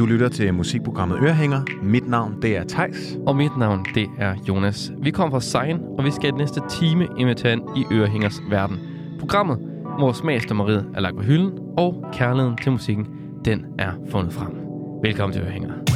Du lytter til musikprogrammet Ørehænger. Mit navn, det er Tejs. Og mit navn, det er Jonas. Vi kommer fra Sein, og vi skal i den næste time invitere ind i Ørehængers verden. Programmet, hvor smagsdommeriet er lagt på hylden, og kærligheden til musikken, den er fundet frem. Velkommen til Ørehænger.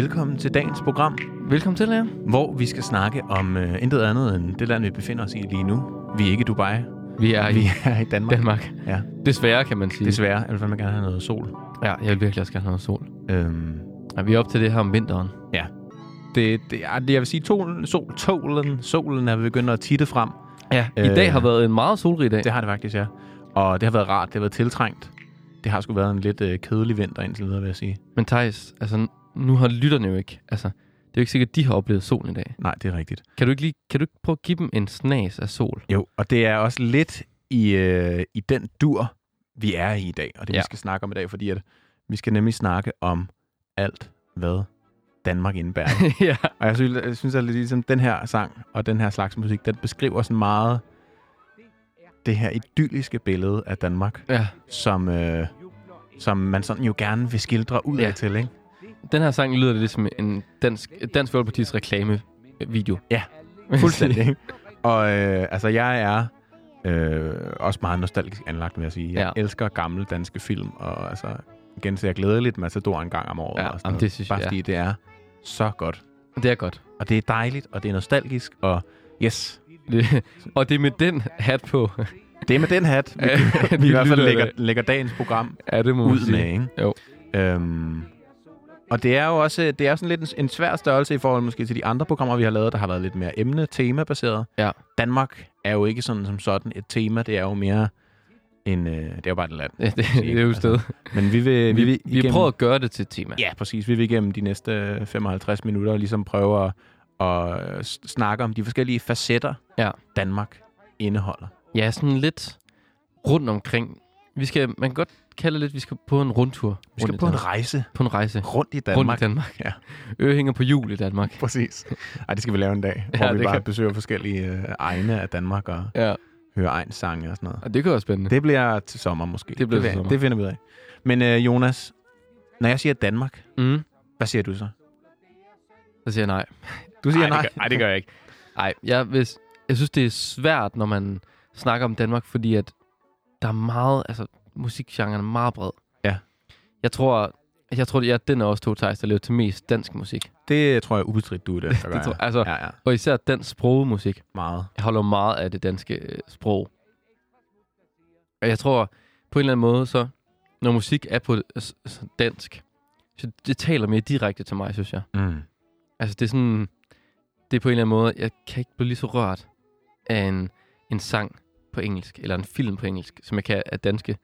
Velkommen til dagens program, Velkommen til, jer. hvor vi skal snakke om øh, intet andet end det land, vi befinder os i lige nu. Vi er ikke i Dubai. Vi er i Vi er i Danmark. Danmark. Ja, Desværre, kan man sige. desværre. Jeg vil fandme gerne have noget sol. Ja, jeg vil virkelig også gerne have noget sol. Øhm, Ja, vi er op til det her om vinteren. ja. Det, er, det, jeg vil sige, tolen, sol, tolen, solen er begyndt at titte frem. Ja, i Øh. dag har været en meget solrig dag. Det har det faktisk, ja. Og det har været rart. Det har været tiltrængt. Det har sgu været en lidt øh, kedelig vinter indtil videre, vil jeg sige. Men Thijs, altså, nu har lytterne jo ikke... Altså, det er jo ikke sikkert, at de har oplevet solen i dag. Nej, det er rigtigt. Kan du ikke, lige, kan du ikke prøve at give dem en snas af sol? Jo, og det er også lidt i, øh, i den dur, vi er i i dag, og det ja. Vi skal snakke om i dag, fordi at vi skal nemlig snakke om alt, hvad Danmark indebærer. ja. og jeg synes, jeg synes at ligesom den her sang og den her slags musik, den beskriver sådan meget det her idylliske billede af Danmark, ja. som, øh, som man sådan jo gerne vil skildre ud af Ja. til, ikke? Den her sang lyder lidt som en dansk, dansk Folkeparti's reklamevideo. Ja, Fuldstændig. og øh, altså, jeg er øh, også meget nostalgisk anlagt, vil jeg sige. Jeg Ja. elsker gamle danske film, og altså, genser jeg glædeligt Matador en gang om året. Ja, og sådan det synes Bare jeg, fordi det er så godt. det er godt. Og det er dejligt, og det er nostalgisk, og yes, Det, og det er med den hat på. det er med den hat, vi, Ja, vi i hvert fald lægger, lægger dagens program Ja, det må ud sige. med, ikke? Jo. Øhm, og det er jo også det er sådan lidt en, en svær størrelse i forhold måske til de andre programmer, vi har lavet, der har været lidt mere emne-tema-baseret. Ja. Danmark er jo ikke sådan som sådan et tema, det er jo mere en, øh, det er jo bare et land. Ja, det, det er jo et sted. Men vi vil, vi, Vi, vi, vi prøver at gøre det til et tema. Ja, præcis. Vi vil igennem de næste 55 minutter ligesom prøve at, at snakke om de forskellige facetter, Ja. Danmark indeholder. Ja, sådan lidt rundt omkring. Vi skal, man kan godt kalde det lidt, vi skal på en rundtur. Vi skal på en rejse på en rejse. rundt i Danmark. Rundt i Danmark. Ja. Ørehænger på jul i Danmark. Præcis. Ej, det skal vi lave en dag, Ja, hvor vi bare kan- besøger forskellige øh, egne af Danmark og Ja, hører egen sange og sådan noget. og det kan være spændende. Det bliver til sommer måske. Det bliver til det, sommer. det finder vi ud af. Men øh, Jonas, når jeg siger Danmark, Mm. hvad siger du så? Så siger jeg nej. Du siger Ej, nej. Det gør, ej, det gør jeg ikke. Nej, jeg, hvis, jeg synes, det er svært, når man snakker om Danmark, fordi at der er meget, altså musikgenren er meget bred. Ja. Jeg tror, jeg tror, det er den af os to, Thijs, der lever til mest dansk musik. Det tror jeg ubestridt, du er det. der gør, Det tror, ja. altså, ja, ja. Og især dansk sprogmusik. Meget. Jeg holder meget af det danske øh, sprog. Og jeg tror, på en eller anden måde, så når musik er på dansk, så det taler mere direkte til mig, synes jeg. Mm. Altså, det er sådan... Det er på en eller anden måde... Jeg kan ikke blive lige så rørt af en, en sang på engelsk, eller en film på engelsk, som jeg kan af danske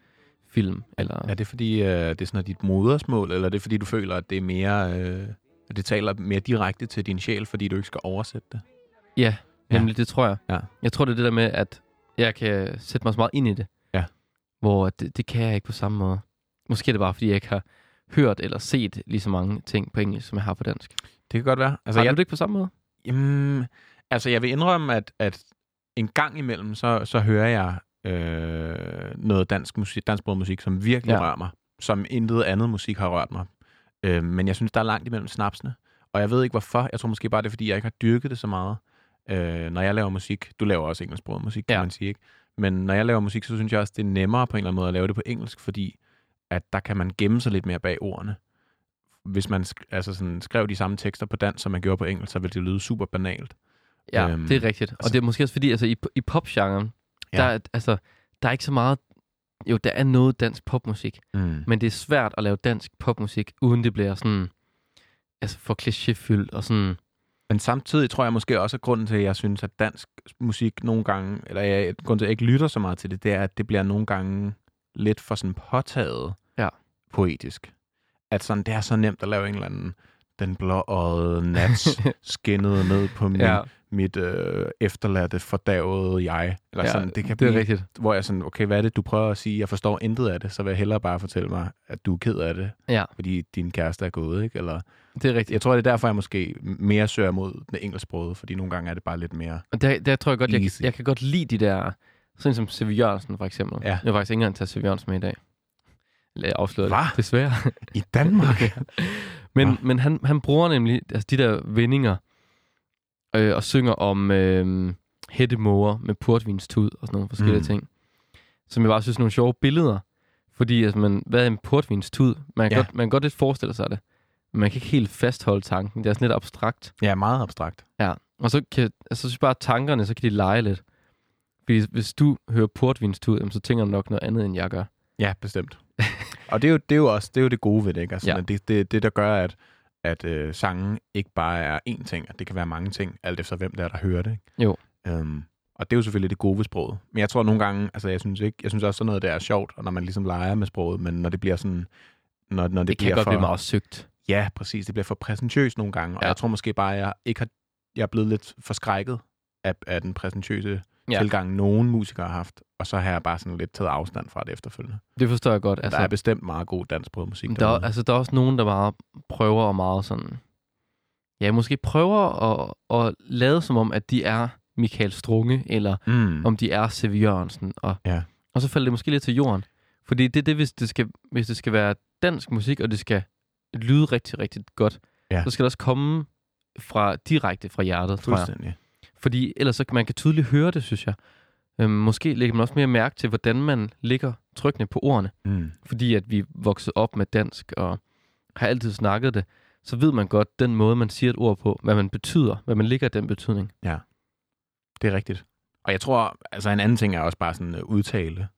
film. Eller, Er det fordi, øh, det er sådan dit modersmål, eller er det fordi, du føler, at det er mere... Øh, at det taler mere direkte til din sjæl, fordi du ikke skal oversætte det? ja, nemlig det tror jeg. Ja. Jeg tror, det er det der med, at jeg kan sætte mig så meget ind i det. Ja. Hvor det, det kan jeg ikke på samme måde. Måske er det bare, fordi jeg ikke har hørt eller set lige så mange ting på engelsk, som jeg har på dansk. Det kan godt være. Altså, har jeg, du det ikke på samme måde? Jamen, altså, jeg vil indrømme, at, at en gang imellem, så, så hører jeg øh, noget dansk musik, dansksproget musik, som virkelig ja. Rører mig. Som intet andet musik har rørt mig. Øh, men jeg synes, der er langt imellem snapsene. Og jeg ved ikke hvorfor. Jeg tror måske bare, det er, fordi jeg ikke har dyrket det så meget. Øh, når jeg laver musik, du laver også engelsksproget musik, kan Ja. man sige, ikke? Men når jeg laver musik, så synes jeg også, det er nemmere på en eller anden måde at lave det på engelsk, fordi at der kan man gemme sig lidt mere bag ordene. Hvis man altså sådan, skrev de samme tekster på dansk, som man gjorde på engelsk, så ville det lyde super banalt. Ja, Øhm, det er rigtigt. Og altså- det er måske også fordi, altså i, i popgenren, Ja. ja. der, er- altså, der er ikke så meget... Jo, der er noget dansk popmusik, Mm. men det er svært at lave dansk popmusik, uden det bliver sådan... Altså for klichéfyldt og sådan... Men samtidig tror jeg måske også, at grunden til, at jeg synes, at dansk musik nogle gange, eller jeg, grunden til, at jeg ikke lytter så meget til det, det er, at det bliver nogle gange lidt for sådan påtaget Ja. poetisk. At sådan, det er så nemt at lave en eller anden den blåøjede nat skinnede ned på min, ja. Ja. mit øh, efterladte, fordavede jeg. Eller Ja, sådan, det kan det er blive, rigtigt. hvor jeg sådan, okay, hvad er det, du prøver at sige? Jeg forstår intet af det, så vil jeg hellere bare fortælle mig, at du er ked af det, Ja, fordi din kæreste er gået, ikke? Eller, det er rigtigt. jeg tror, det er derfor, jeg måske mere søger mod det engelsksprogede, fordi nogle gange er det bare lidt mere... Og der, der tror jeg godt, jeg, Easy. jeg kan godt lide de der, sådan som C.V. Jørgensen for eksempel. Ja. Jeg vil faktisk ikke engang tage C.V. Jørgensen med i dag. Eller jeg afslører Hva? det, desværre. I Danmark? Men, Nå. men han, han bruger nemlig altså de der vendinger øh, og synger om øh, hættemåger med portvinstud og sådan nogle forskellige Mm. ting. Som jeg bare synes er nogle sjove billeder. Fordi altså, man, hvad er en portvinstud? Man kan, Ja. godt, man kan godt lidt forestille sig det. Men man kan ikke helt fastholde tanken. Det er sådan lidt abstrakt. ja, meget abstrakt. Ja. Og så kan altså, så synes jeg bare, at tankerne, så kan de lege lidt. Fordi hvis du hører portvinstud, så tænker du nok noget andet, end jeg gør. Ja, bestemt. og det er, jo, det er jo også det, er jo det gode ved det, ikke? Altså, ja. det, det, det, der gør, at, at øh, sangen ikke bare er én ting, at det kan være mange ting, alt efter hvem det er, der hører det. Ikke? Jo. Øhm, og det er jo selvfølgelig det gode ved sproget. Men jeg tror nogle gange, altså jeg synes ikke, jeg synes også sådan noget, der er sjovt, og når man ligesom leger med sproget, men når det bliver sådan, når, når det, Det kan bliver godt for, blive meget søgt. Ja, præcis. Det bliver for præsentøst nogle gange, og Ja. jeg tror måske bare, at jeg ikke har, jeg er blevet lidt forskrækket af, af den præsentøse ja. tilgang, nogen musikere har haft, og så har jeg bare sådan lidt taget afstand fra det efterfølgende. Det forstår jeg godt. Altså, der er bestemt meget god dansksproget musik. Der, er- altså, der er også nogen, der bare prøver og meget sådan... Ja, måske prøver at, at lade som om, at de er Michael Strunge, eller mm. om de er C.V. Jørgensen. Og, Ja. og så falder det måske lidt til jorden. Fordi det er det, hvis det skal, hvis det skal være dansk musik, og det skal lyde rigtig, rigtig godt, Ja. så skal det også komme fra, direkte fra hjertet, tror jeg. Fordi ellers så kan man kan tydeligt høre det, synes jeg. Øhm, måske lægger man også mere mærke til, hvordan man ligger trykkende på ordene. Mm. Fordi at vi vokset op med dansk og har altid snakket det, så ved man godt den måde, man siger et ord på, hvad man betyder, hvad man ligger i den betydning. Det er rigtigt. Og jeg tror, altså en anden ting er også bare sådan uh, udtale.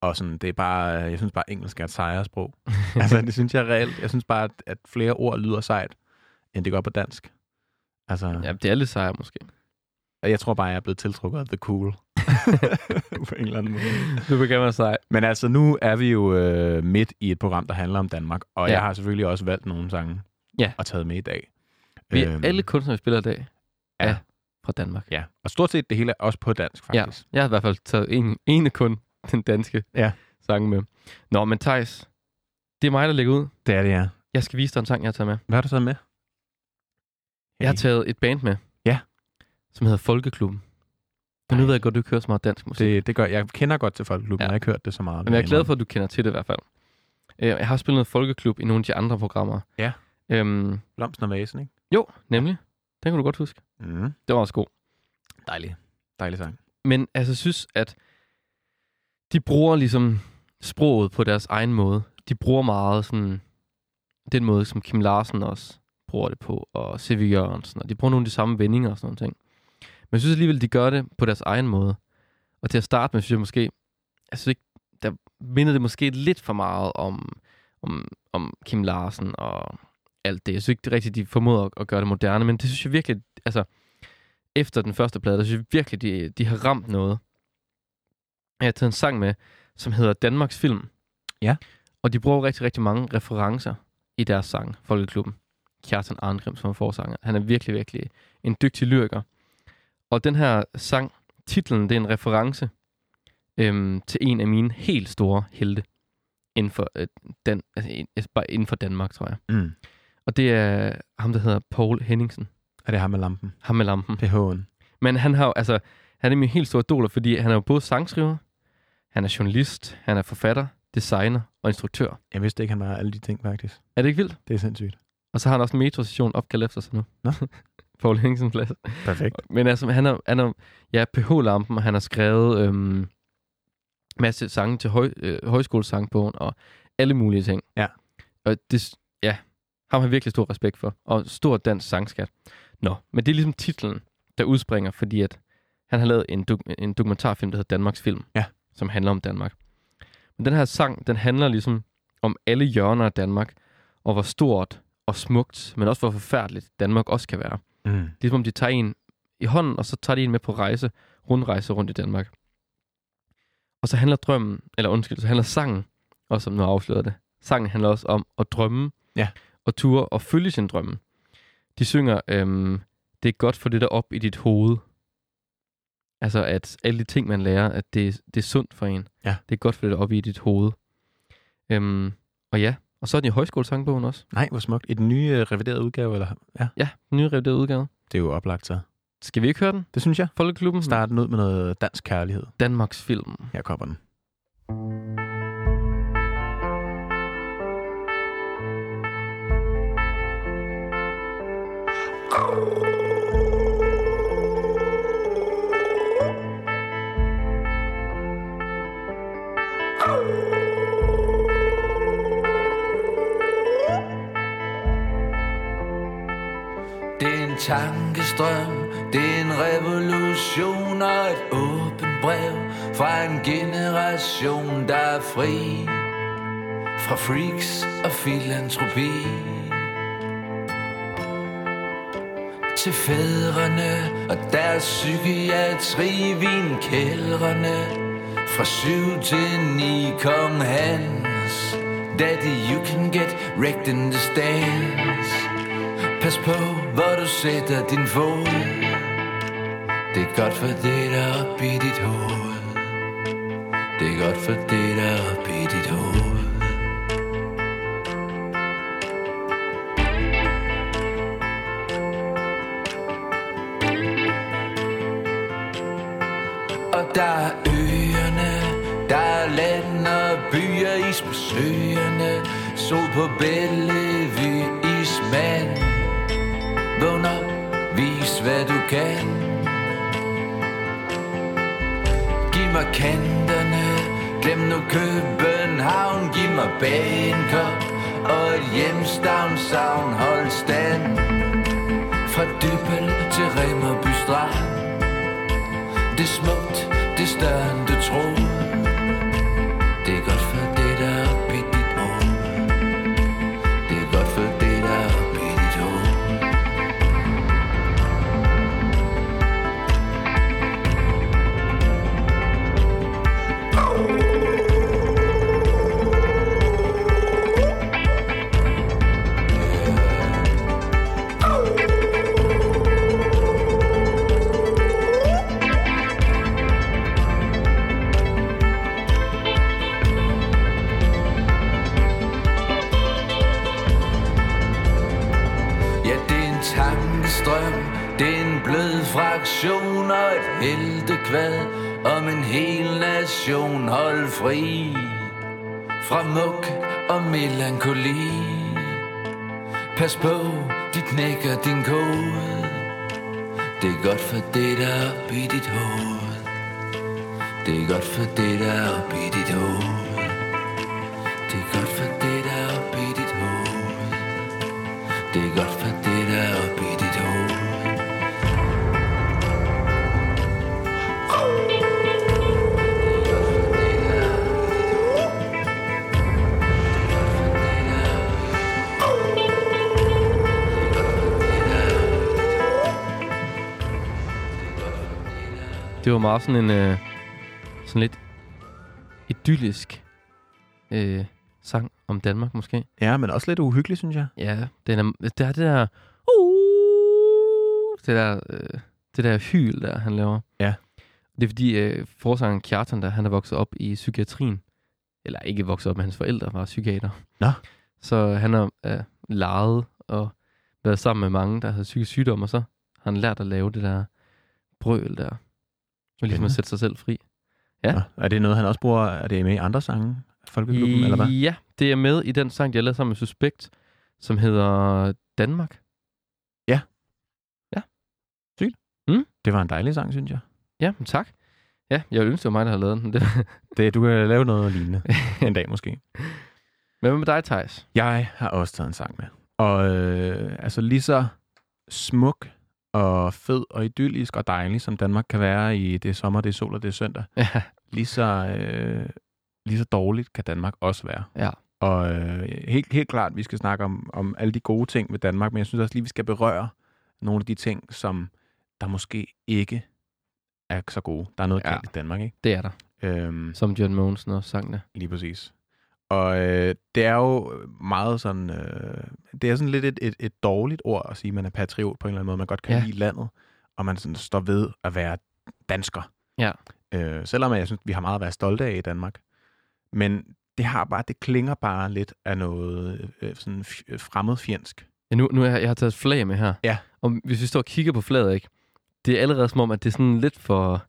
Og sådan, det er bare, øh, jeg synes bare, engelsk er et sejere sprog. altså, det synes jeg reelt. Jeg synes bare, at, at flere ord lyder sejt, end det gør på dansk. Altså, Ja, det er lidt sejr måske. og jeg tror bare, jeg er blevet tiltrukket af the cool. På en eller anden måde. Du være sej. Men altså, nu er vi jo øh, midt i et program, der handler om Danmark. Og Ja. ja. jeg har selvfølgelig også valgt nogle sange Ja. og taget med i dag. Vi er Øhm, alle kunstnere, vi spiller i dag, Ja. er fra Danmark. Ja, og stort set det hele er også på dansk, faktisk. Jeg har i hvert fald taget en, ene kun den danske Ja. sang med. Nå, men Thijs, det er mig, der lægger ud. Det er det, ja. Jeg skal vise dig en sang, jeg har taget med. Hvad har du taget med? Jeg har taget et band med, Ja. som hedder Folkeklubben. Men nu ved jeg godt, du ikke hører så meget dansk musik. Det, det gør, jeg kender godt til Folkeklubben, Ja. jeg har ikke hørt det så meget. Men jeg er glad for, at du kender til det i hvert fald. Øh, Jeg har spillet noget folkeklub i nogle af de andre programmer. Ja. Øhm, Blomsten og Vasen, ikke? jo, nemlig. Den kan du godt huske. Mm. Det var også god. Dejlig. Dejlig sang. Men altså, jeg synes, at de bruger ligesom sproget på deres egen måde. De bruger meget sådan den måde, som Kim Larsen også bruger det på, og C.V. Jørgensen, og de bruger nogle af de samme vendinger og sådan nogle ting. Men jeg synes alligevel, de gør det på deres egen måde. Og til at starte med, synes jeg måske, jeg synes ikke, der minder det måske lidt for meget om, om, om Kim Larsen og alt det. Jeg synes ikke det rigtigt, de formåede at, at gøre det moderne, men det synes jeg virkelig, altså, efter den første plade, der synes jeg virkelig, de, de har ramt noget. Jeg har taget en sang med, som hedder Danmarks Film. Ja. Og de bruger rigtig, rigtig mange referencer i deres sang, Folkeklubben. Kjartan Arngrim, som er forsanger. Han er virkelig, virkelig en dygtig lyriker. Og den her sang, titlen, det er en reference øhm, til en af mine helt store helte inden for, øh, den, altså, in- altså, bare inden for Danmark, tror jeg. Mm. Og det er ham, der hedder Paul Henningsen. Er det ham med lampen? Ham med lampen. PH'en. Men han har jo, altså, han er min helt store idoler, fordi han er jo både sangskriver, han er journalist, han er forfatter, designer og instruktør. Jeg vidste ikke, han var alle de ting, faktisk. Er det ikke vildt? Det er sindssygt. Og så har han også en metrostation opkaldt efter sig nu. Nå. Paul Henningsen plads. Perfekt. Men altså, han er, han er ja, PH-lampen, og han har skrevet øhm, masse sange til høj, øh, højskolesangbogen og alle mulige ting. Ja. Og det, ja, ham har virkelig stor respekt for, og stor dansk sangskat. Nå, men det er ligesom titlen, der udspringer, fordi at han har lavet en, dok- en dokumentarfilm, der hedder Danmarks Film, Ja. som handler om Danmark. Men den her sang, den handler ligesom om alle hjørner af Danmark, og hvor stort og smukt, men også hvor forfærdeligt Danmark også kan være. Mm. Det er som om, de tager en i hånden, og så tager de en med på rejse, rundrejse rundt i Danmark. Og så handler drømmen, eller undskyld, så handler sangen, også som nu afslører det, sangen handler også om at drømme, Ja. og ture og følge sin drømme. De synger, øhm, det er godt for det der op i dit hoved, Altså, at alle de ting, man lærer, at det, det er sundt for en. Ja. Det er godt for det op i dit hoved. Øhm, og ja, og så er den i højskolesangbogen også. Nej, hvor smukt. I den nye øh, reviderede udgave, eller? Ja, Ja, den nye reviderede udgave. det er jo oplagt så. Skal vi ikke høre den? Det synes jeg. Folkeklubben? Start den ud med noget dansk kærlighed. Danmarks film. Her kommer den. Det tankestrøm, det er en revolution og et åbent brev fra en generation, der er fri fra freaks og filantropi. Til fædrene og deres psykiatri, vinkældrene fra syv til ni kom Hans. Daddy, you can get wrecked in the stands. Pas på, du sætter din fod. Det er godt for det, der er op i dit hoved. Det er godt for det, der er op i dit hoved. Og der er øerne, der er land og byer, is på søerne Sol på Bellevue, hvad du kan. Giv mig kanterne, glem nu København. Giv mig Bangkok og et hjemstavnsavn Hold stand. Fra Dybbøl til Remmerby Strand. Det er smukt, det er større end du tror. Ja, det er tankestrøm, det er en blød fraktion og et heltekvad om en hel nation hold fri fra muk og melankoli. Pas på, de knækker din kode. Det er godt for det, der er op i dit hoved. Det er godt for det, der er op i dit hoved. Det er godt for det, der er op i dit hoved. Det er godt for Det var meget sådan en øh, sådan lidt idyllisk øh, sang om Danmark måske. Ja, men også lidt uhyggeligt, synes jeg. Ja, den er, det er det der... Uh, det der, øh, det der hyl, der han laver. Ja. Det er fordi øh, forsangeren Kjartan, der han er vokset op i psykiatrien. Eller ikke vokset op, men hans forældre var psykiater. Nå. Så han har øh, leget og været sammen med mange, der havde psykisk sygdom, og så har han lært at lave det der brøl der. Og ligesom at sætte sig selv fri. Ja. Nå, er det noget, han også bruger? Er det med i andre sange? Folkeklubben, eller hvad? Ja, det er med i den sang, de har lavet sammen med Suspekt, som hedder Danmark. Det var en dejlig sang, synes jeg. Ja, men tak. Ja, jeg ville ønske, det var mig, der havde lavet den. Det- Det, du kan lave noget lignende en dag måske. Men hvad med dig, Thijs? Jeg har også taget en sang med. Og øh, altså lige så smuk og fed og idyllisk og dejlig, som Danmark kan være i det er sommer, det er sol og det er søndag, Ja, lige så, øh, lige så dårligt kan Danmark også være. ja. Og øh, helt, helt klart, vi skal snakke om, om alle de gode ting ved Danmark, men jeg synes også lige, vi skal berøre nogle af de ting, som der måske ikke er så gode. Der er noget Ja. ja. galt i Danmark, ikke? det er der. Øhm, Som John Mogensen også sang det. Lige præcis. Og øh, det er jo meget sådan, øh, det er sådan lidt et, et, et dårligt ord at sige, at man er patriot på en eller anden måde. Man godt kan Ja. lide landet, og man sådan står ved at være dansker. Ja. Øh, selvom jeg synes, vi har meget at være stolte af i Danmark. Men det har bare, det klinger bare lidt af noget øh, sådan f- fremmedfjendsk. Ja, nu, nu er jeg, jeg har taget et flag med her. Ja. Og hvis vi står og kigger på flaget, ikke? Det er allerede som om, at det er sådan lidt for...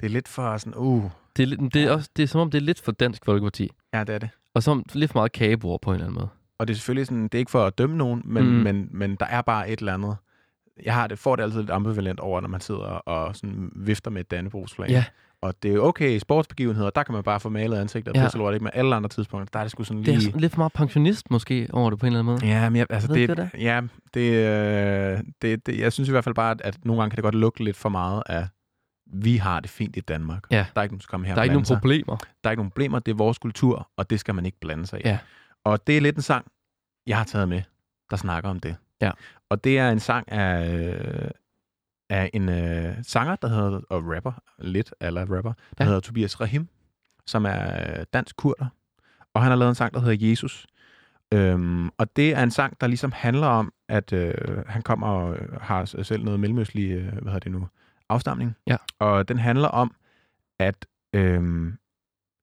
Det er lidt for sådan, uh, Det er, det er, også, det er som om, det er lidt for Dansk Folkeparti. ja, det er det. Og som lidt for meget kagebord på en eller anden måde. Og det er selvfølgelig sådan, det er ikke for at dømme nogen, men, Mm. men, men der er bare et eller andet. Jeg har det, får det altid lidt ambivalent over, når man sidder og sådan vifter med et dannebrugsflag. Ja. Og det er jo okay i sportsbegivenheder, der kan man bare få malet ansigter og Ja. ja. lort, ikke? Men alle andre tidspunkter, der er det sgu sådan Det er lige... sådan lidt for meget pensionist måske over det på en eller anden måde. Ja, men jeg, altså Ved det, du det ja, det, øh, det, det, jeg synes i hvert fald bare, at, at nogle gange kan det godt lugte lidt for meget af, vi har det fint i Danmark. Ja. Der er ikke nogen, der her Der er ikke nogen sig. problemer. Der er ikke nogen problemer, det er vores kultur, og det skal man ikke blande sig i. Ja. Og det er lidt en sang, jeg har taget med, der snakker om det. Ja. Og det er en sang af, øh, af en øh, sanger, der hedder, og rapper, lidt eller rapper, der Ja. hedder Tobias Rahim, som er øh, dansk kurder. Og han har lavet en sang, der hedder Jesus. Øhm, og det er en sang, der ligesom handler om, at øh, han kommer og øh, har selv noget mellemøstlig, øh, hvad hedder det nu, afstamning. Ja. Og den handler om, at øhm,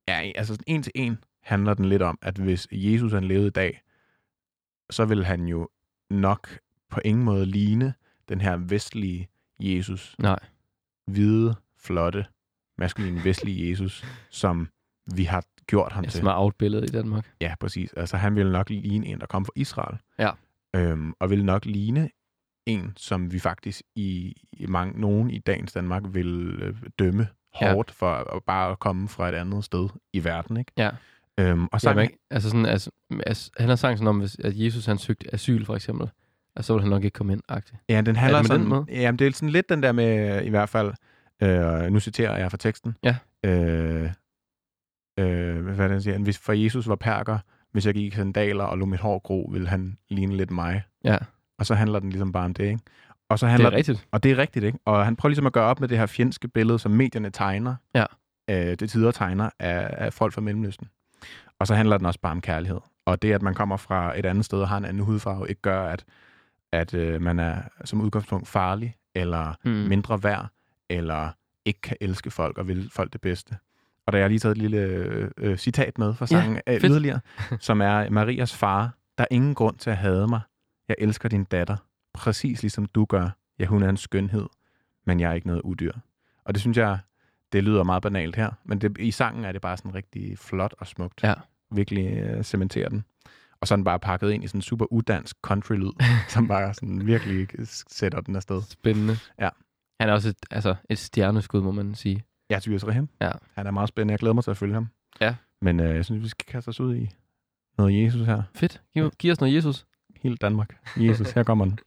ja, altså en til en handler den lidt om, at hvis Jesus han levede i dag, så vil han jo nok på ingen måde ligne den her vestlige Jesus. Nej. Hvide, flotte, maskuline vestlige Jesus, som vi har gjort ham Ja, til. som er outbilledet i Danmark. Ja, præcis. Altså, han ville nok ligne en, der kom fra Israel. Ja. Øhm, og ville nok ligne en, som vi faktisk i, i mange, nogen i dagens Danmark vil øh, dømme Ja. hårdt for at bare at komme fra et andet sted i verden, ikke? Ja. Øhm, og så Jamen, ikke? altså sådan, altså, altså, han har sagt sådan om, hvis, at Jesus han søgte asyl, for eksempel. Og så vil han nok ikke komme ind, agtigt. Ja, den handler med sådan, den måde? Jamen, det er sådan lidt den der med, i hvert fald, øh, nu citerer jeg fra teksten. Ja. Øh, øh, hvad er det, han siger? Hvis for Jesus var perker, hvis jeg gik i sandaler og lå mit hår gro, ville han ligne lidt mig. Ja, Og så handler den ligesom bare om det, ikke? Og så det handler er rigtigt. Og det er rigtigt, ikke? Og han prøver ligesom at gøre op med det her fjendske billede, som medierne tegner. Ja. Øh, det tider tegner af, af folk fra Mellemøsten. Og så handler den også bare om kærlighed. Og det, at man kommer fra et andet sted og har en anden hudfarve, ikke gør, at, at øh, man er som udgangspunkt farlig, eller Mm. mindre værd, eller ikke kan elske folk og vil folk det bedste. Og der har jeg lige taget et lille øh, øh, citat med fra sangen ja, fedt. yderligere, som er Marias far. Der er ingen grund til at hade mig. Jeg elsker din datter, præcis ligesom du gør. Ja, hun er en skønhed, men jeg er ikke noget udyr. Og det synes jeg, det lyder meget banalt her, men det, i sangen er det bare sådan rigtig flot og smukt. Ja. Virkelig øh, cementerer den. Og så er den bare pakket ind i sådan en super udansk country-lyd, som bare sådan virkelig sætter den afsted. Spændende. Ja. Han er også et, altså, et stjerneskud, må man sige. Ja, Tobias Rahim. Ja. Han er meget spændende. Jeg glæder mig til at følge ham. Ja. Men øh, jeg synes, vi skal kaste os ud i noget Jesus her. Fedt. Giv, giv os noget Jesus. Helt Danmark. Jesus, her kommer den.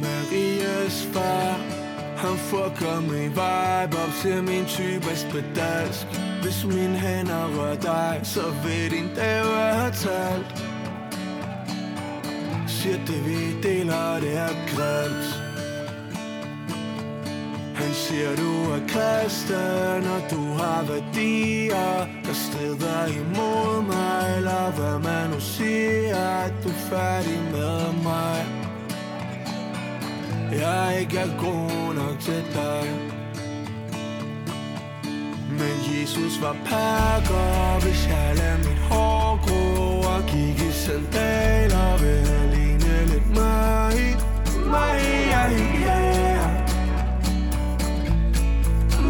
Marias far Han fucker min vibe op til min type spedalsk Hvis min hænder rører dig, så vil din dag være talt det vi deler, det er grimt han siger, du er kristen, og du har værdier, der strider imod mig. Eller hvad man nu siger, at du er færdig med mig. Jeg ikke er god nok til dig. Men Jesus var pakker, hvis jeg lader mit hår gro og gik i sandaler, vil han ligne lidt mig.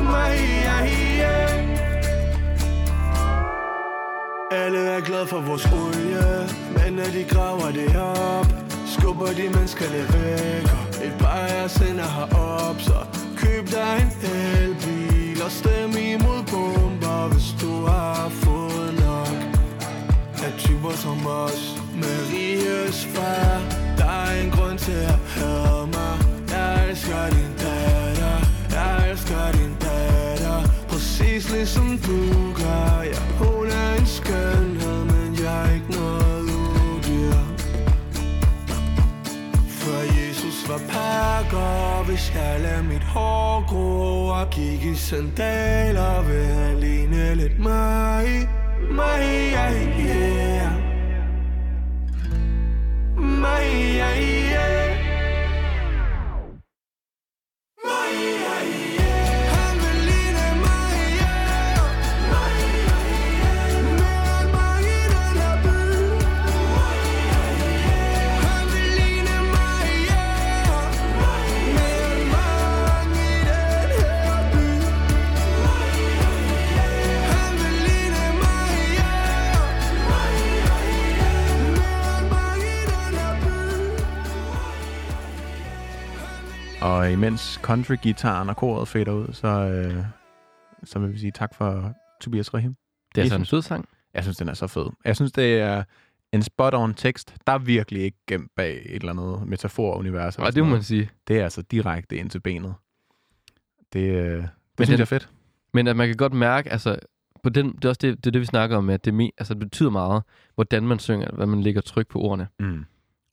Mig, ja, Alle er glade for vores olie, men når de graver det op, skubber de menneskerne væk. Og et par af jer sender herop, så køb dig en elbil og stem imod bomber, hvis du har fået nok af typer som os. Marias far, der er en grund til at høre mig. Jeg elsker din datter, jeg elsker din datter, præcis ligesom du gør. Ja, hun er en skønhed, men jeg er ikke noget udyr. For Jesus var pakker, hvis jeg lader mit hår gro Og gik i sandaler Vil han ligne lidt mig Mig, yeah, yeah yeah, yeah Og imens country-gitaren og koret fader ud, så, øh, så vil vi sige tak for Tobias Rahim. Det er sådan en sød sang. Jeg synes, den er så fed. Jeg synes, det er en spot-on tekst. Der er virkelig ikke gemt bag et eller andet metafor-univers. eller Og det må man sige. Det er altså direkte ind til benet. Det, øh, det Men synes den- jeg er fedt. Men at man kan godt mærke, altså, på den, det er også det, det, er det vi snakker om, at det, me, altså, det betyder meget, hvordan man synger, hvad man lægger tryk på ordene. Mm.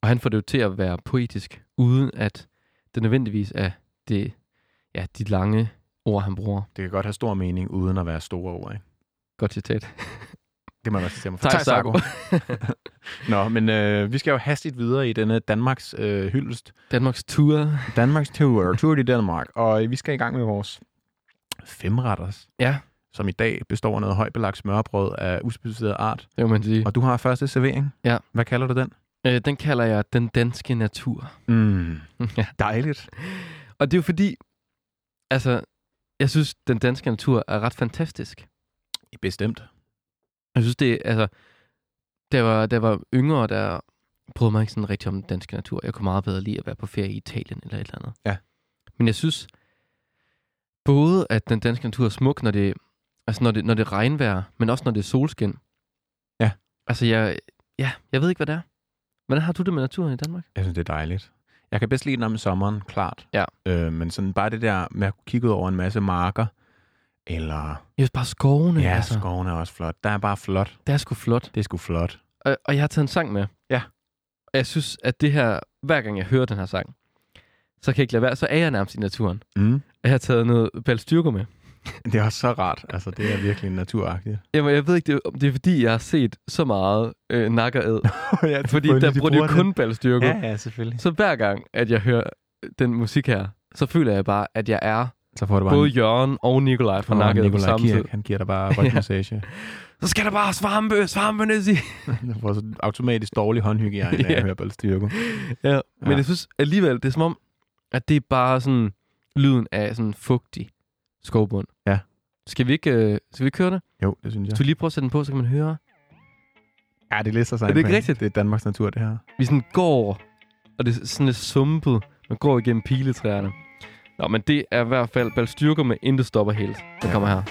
Og han får det jo til at være poetisk, uden at det nødvendigvis er det, ja, de lange ord, han bruger. Det kan godt have stor mening, uden at være store ord. Ikke? Godt citat. Det må man også sige mig for. Tak, Sarko. Nå, men øh, vi skal jo hastigt videre i denne Danmarks øh, hyldest. Danmarks tur. Danmarks Tour, Tour de Danmark. Og vi skal i gang med vores femretters, Ja, som i dag består af noget højbelagt smørbrød af uspecificeret art. det må man sige. Og du har første servering. Ja. Hvad kalder du den? Øh, den kalder jeg Den Danske Natur. Mm, ja. dejligt. Og det er jo fordi, altså, jeg synes, Den Danske Natur er ret fantastisk. Bestemt. Jeg synes, det altså, jeg var, jeg var yngre, der prøvede mig ikke sådan rigtig om den danske natur. Jeg kunne meget bedre lide at være på ferie i Italien eller et eller andet. Ja. Men jeg synes, både at den danske natur er smuk, når det, altså når det, når det er regnvejr, men også når det er solskin. Ja. Altså, jeg, ja, jeg ved ikke, hvad det er. Hvordan har du det med naturen i Danmark? Jeg synes, det er dejligt. Jeg kan bedst lide den om sommeren, klart. Ja. Øh, men sådan bare det der med at kigge ud over en masse marker, eller... Jeg bare skovene, Ja, altså, skoven er også flot. Der er bare flot. det er sgu flot. Det er sgu flot. Og, og jeg har taget en sang med. Ja. Og jeg synes, at det her, hver gang jeg hører den her sang, så kan jeg ikke lade være, så er jeg nærmest i naturen. Mm. Og jeg har taget noget balstyrker med. Det er også så rart. Altså, det er virkelig naturagtigt. Jamen, jeg ved ikke, det er, om det er fordi, jeg har set så meget øh, nakkered. ja, fordi der bruger de jo kun balstyrker. Ja, ja, selvfølgelig. Så hver gang, at jeg hører den musik her, så føler jeg bare, at jeg er Så får du bare både en, Jørgen og Nikolaj fra nakket på Nikolaj samme tid. Kirk, han giver dig bare rygmassage. Så skal der bare svampe, svampe ned i. Du får så automatisk dårlig håndhygiejne Ja. at høre balstyrke. Ja, men Ja. jeg synes alligevel, det er som om, at det er bare sådan lyden af sådan fugtig skovbund. Skal vi ikke, øh, skal vi ikke høre det? Jo, det synes jeg. Skal vi lige prøve at sætte den på, så kan man høre? Ja, det lister sig Er det ikke rigtigt? Det er Danmarks natur, det her. Vi sådan går, og det er sådan lidt sumpet. Man går igennem piletræerne. Nå, men det er i hvert fald balstyrker med intet stopper helt. Den Ja. kommer her.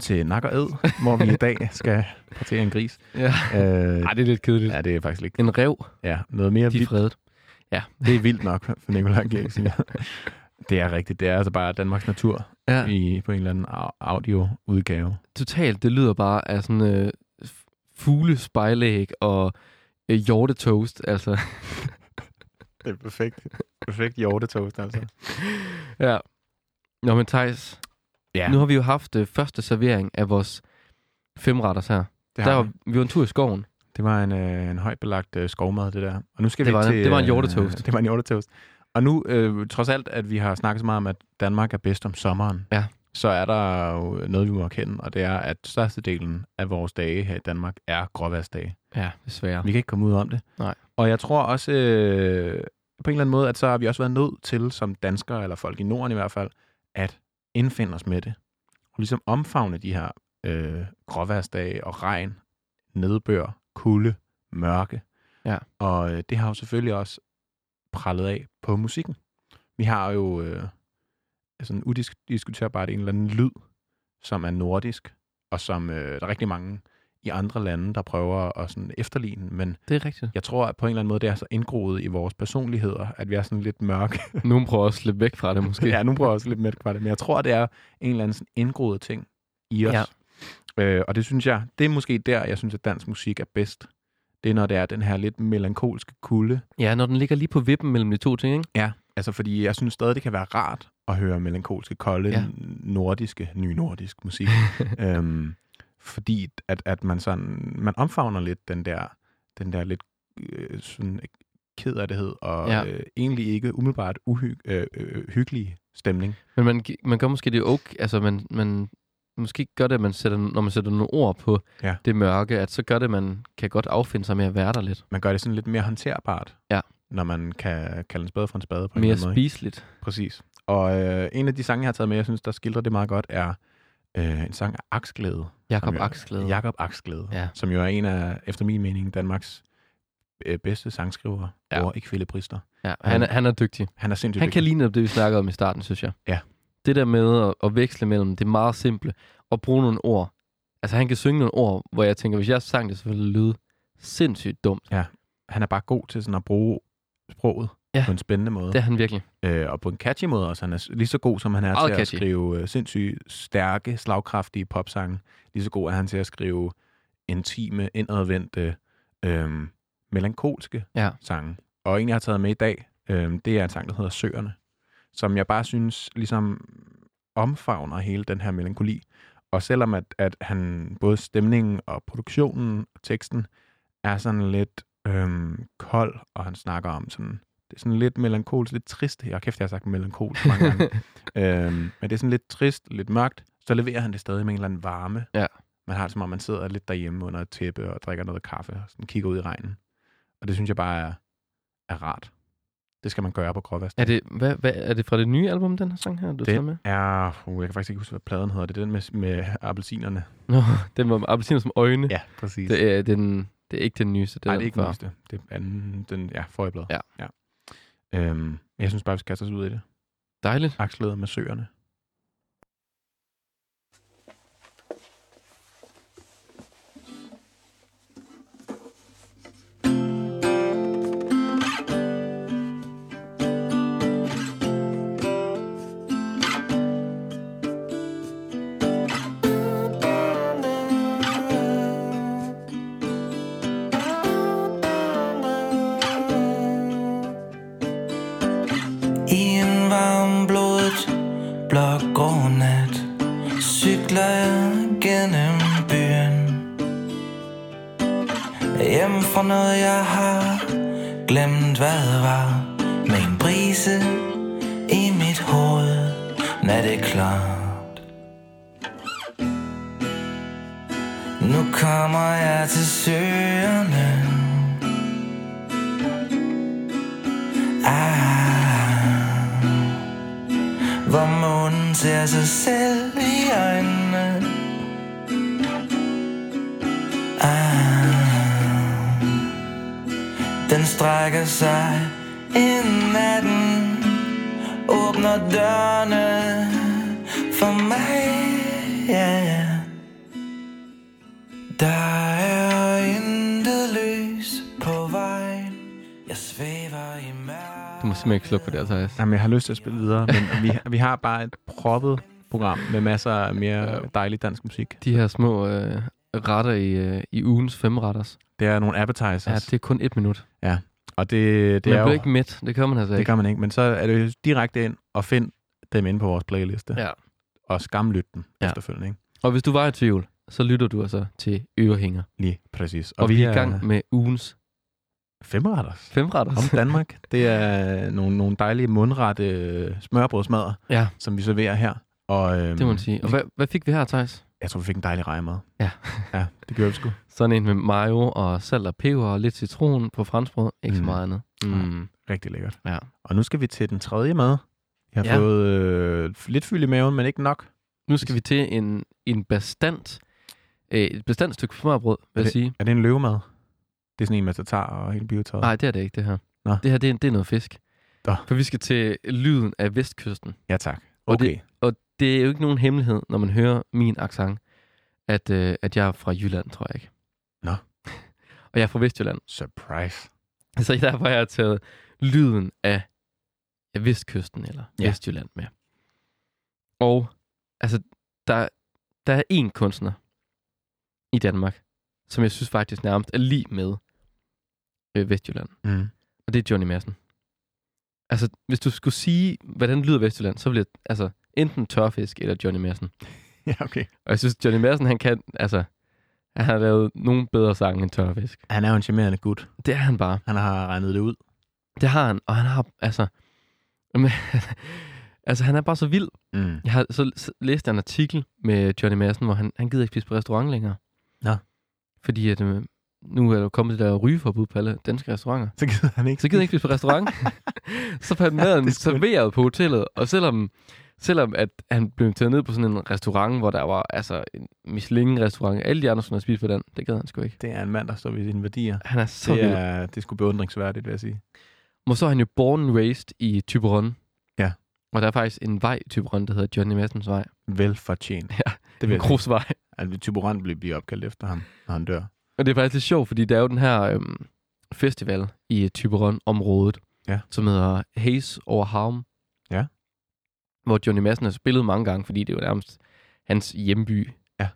Velkommen til Nak og Ed, hvor vi i dag skal partere en gris. Ja. Øh, Ej, det er lidt kedeligt. ja, det er faktisk ikke. En rev, Ja, noget mere de vildt. fredet. Det er vildt nok, for Nicolai Kirk siger. Det er rigtigt. Det er altså bare Danmarks natur Ja, i, på en eller anden au- audio-udgave. totalt. Det lyder bare af sådan øh, fugle spejlæg og øh, hjortetoast. Altså, Det er perfekt. Perfekt hjortetoast, altså. ja. Nå, men Thijs, Ja, nu har vi jo haft øh, første servering af vores femretters her. det, Der var, vi. var en tur i skoven. det var en, øh, en højt belagt øh, skovmad, det der. Og nu skal Det vi var- til... det var en øh, hjortetoast. det var en hjortetoast. Og nu, øh, trods alt, at vi har snakket så meget om, at Danmark er bedst om sommeren, Ja. så er der jo noget, vi må erkende, og det er, at størstedelen af vores dage her i Danmark er gråværsdage. Ja, desværre. Vi kan ikke komme ud om det. Nej. Og jeg tror også, øh, på en eller anden måde, at så har vi også været nødt til, som danskere, eller folk i Norden i hvert fald, at indfinde os med det. Og ligesom omfavne de her øh, gråværsdage og regn, nedbør, kulde, mørke. Ja. Og øh, det har jo selvfølgelig også prallet af på musikken. Vi har jo øh, sådan udiskuterbart en eller anden lyd, som er nordisk, og som øh, der er rigtig mange i andre lande, der prøver at sådan efterligne, men Det er rigtigt. jeg tror, at på en eller anden måde, det er så indgroet i vores personligheder, at vi er sådan lidt mørke. Nogen prøver også at slippe væk fra det, måske. ja, nu prøver også lidt med det, men jeg tror, det er en eller anden sådan indgroet ting i os. Ja. Øh, og det synes jeg, det er måske der, jeg synes, at dansk musik er bedst. Det er, når det er den her lidt melankolske kulde. ja, når den ligger lige på vippen mellem de to ting, ikke? Ja. Altså, fordi jeg synes stadig, det kan være rart at høre melankolske, kolde, ja. nordiske, ny-nordisk musik. øhm, fordi at, at man sådan, man omfavner lidt den der, den der lidt øh, sådan kedelighed og Ja. øh, egentlig ikke umiddelbart uhy, øh, øh, hyggelig stemning. Men man, man gør måske det okay, altså man, man måske gør det, at man sætter, når man sætter nogle ord på Ja. det mørke, at så gør det, at man kan godt affinde sig med at være der lidt. Man gør det sådan lidt mere håndterbart, Ja. når man kan kalde en spade for en spade på en Mere anden måde. spiseligt. Præcis. Og øh, en af de sange, jeg har taget med, jeg synes, der skildrer det meget godt, er øh, en sang af Aksglæde. Jakob Aksglæde. Jakob Aksglæde, Ja. som jo er en af, efter min mening, Danmarks øh, bedste sangskrivere Ja. ja. og ekvilibrister. Ja, han, er, han er dygtig. Han er sindssygt Han kan ligne det, vi snakkede om i starten, synes jeg. Ja. Det der med at, at veksle mellem det meget simple og bruge nogle ord. Altså han kan synge nogle ord, hvor jeg tænker, hvis jeg sang det, så ville det lyde sindssygt dumt. Han er bare god til sådan at bruge sproget Ja. på en spændende måde. Det er han virkelig. Øh, og på en catchy måde også. Han er lige så god, som han er Meget til catchy. at skrive øh, sindssygt stærke, slagkraftige popsange. Lige så god er han til at skrive intime, indadvendte, øh, melankolske Ja. sange. Og en, jeg har taget med i dag, øh, det er en sang, der hedder Søerne, som jeg bare synes ligesom omfavner hele den her melankoli. Og selvom at, at han både stemningen og produktionen og teksten er sådan lidt øhm, kold, og han snakker om sådan, det er sådan lidt melankolsk, lidt trist. Jeg kæft, jeg har sagt melankolsk mange gange. øhm, men det er sådan lidt trist, lidt mørkt. Så leverer han det stadig med en eller anden varme. Ja. Man har det som om, man sidder lidt derhjemme under et tæppe og drikker noget kaffe og sådan kigger ud i regnen. Og det synes jeg bare er, er rart. Det skal man gøre på Gråvast. Er det, hvad, hvad, er det fra det nye album, den her sang her, du tager med? Den er, uh, jeg kan faktisk ikke huske, hvad pladen hedder. Det er den med, med appelsinerne. Nå, den var appelsiner som øjne. Ja, præcis. Det er, den, det er ikke den nyeste. Nej, det er ikke den nyeste. Det er anden, den, ja, forrige blad. Ja. ja. Øhm, jeg synes bare, vi skal kaste os ud i det. Dejligt. Aksleder med søerne. Noget jeg har glemt hvad var Med en brise i mit hoved. Når det klart. Nu kommer jeg til søerne. Ah, hvor månen ser sig selv i øjnene. Den strækker sig ind natten Åbner dørene for mig ja, ja. Der er intet lys på vejen Jeg svæver i mørke Du må simpelthen ikke slukke for det, altså. Jamen, jeg har lyst til at spille videre, men vi, vi har bare et proppet program med masser af mere dejlig dansk musik. De her små øh, retter i, øh, i ugens femretters. Det er nogle appetizers, Ja, det er kun et minut. og det, det Det man er bliver jo... ikke midt. Det kan man altså det ikke. gør man ikke, men så er det jo direkte ind og find dem inde på vores playliste. Ja. Og skamlyt dem Ja. ja. efterfølgende, ikke? Og hvis du var i tvivl, så lytter du altså til Ørehænger. Lige præcis. Og, og vi er i gang med ugens Femretters. Femretter. Om Danmark. Det er nogle, nogle dejlige mundrette øh, smørbrødsmadder, Ja, som vi serverer her. Og, øhm, det må man sige. Og hvad, hvad fik vi her, Thijs? Jeg tror, vi fik en dejlig rejemad. Ja. ja, det gjorde vi sgu. Sådan en med mayo og salt og peber og lidt citron på franskbrød. Ikke så Mm. meget andet. Mm. Rigtig lækkert. Ja. Og nu skal vi til den tredje mad. Jeg har Ja. fået øh, lidt fyld i maven, men ikke nok. Nu skal vi til en, en bestand, øh, et bestandt stykke smørbrød, vil jeg sige. Er det en løvemad? Det er sådan en med tatar og hele biotøjet. Nej, det er det ikke, det her. Nå. Det her, det er, det er noget fisk. Nå. For vi skal til lyden af vestkysten. Ja, tak. Okay. Og det er jo ikke nogen hemmelighed, når man hører min accent, at, øh, at jeg er fra Jylland, tror jeg ikke. Nå. Og jeg er fra Vestjylland. Surprise. Så derfor har jeg taget lyden af, af Vestkysten eller ja. Vestjylland med. Og altså, der, der er en kunstner i Danmark, som jeg synes faktisk nærmest er lige med øh, Vestjylland. Mm. Og det er Johnny Madsen. Altså, hvis du skulle sige, hvordan lyder Vestjylland, så ville jeg, altså, enten tørfisk eller Johnny Madsen. Ja, okay. Og jeg synes, Johnny Madsen, han kan, altså, han har lavet nogle bedre sange end tørfisk. Han er jo en charmerende gut. Det er han bare. Han har regnet det ud. Det har han, og han har, altså, men, altså, han er bare så vild. Mm. Jeg har så så læst en artikel med Johnny Madsen, hvor han, han gider ikke spise på restaurant længere. Nå. Fordi at, øh, nu er der kommet det der rygeforbud på alle danske restauranter. Så gider han ikke. Så gider jeg ikke spise på restaurant. så får han maden er serveret på hotellet, og selvom, selvom at han blev taget ned på sådan en restaurant, hvor der var altså en Michelin-restaurant, alle de andre skulle have spist på den, det gad han sgu ikke. Det er en mand, der står ved sine værdier. Han er så Det vild. er, det er sgu beundringsværdigt, vil jeg sige. Og så er han jo born and raised i Typeron. Ja. Og der er faktisk en vej i Typeron, der hedder Johnny Madsens vej. Velfortjent. Ja, det vil En grusvej. At Tyborant bliver bliver opkaldt efter ham, når han dør. Og det er faktisk lidt sjovt, fordi der er jo den her øhm, festival i Typeron-området, Ja. som hedder Haze over Harm. Hvor Johnny Madsen har spillet mange gange, fordi det er jo nærmest hans hjemby. Ja.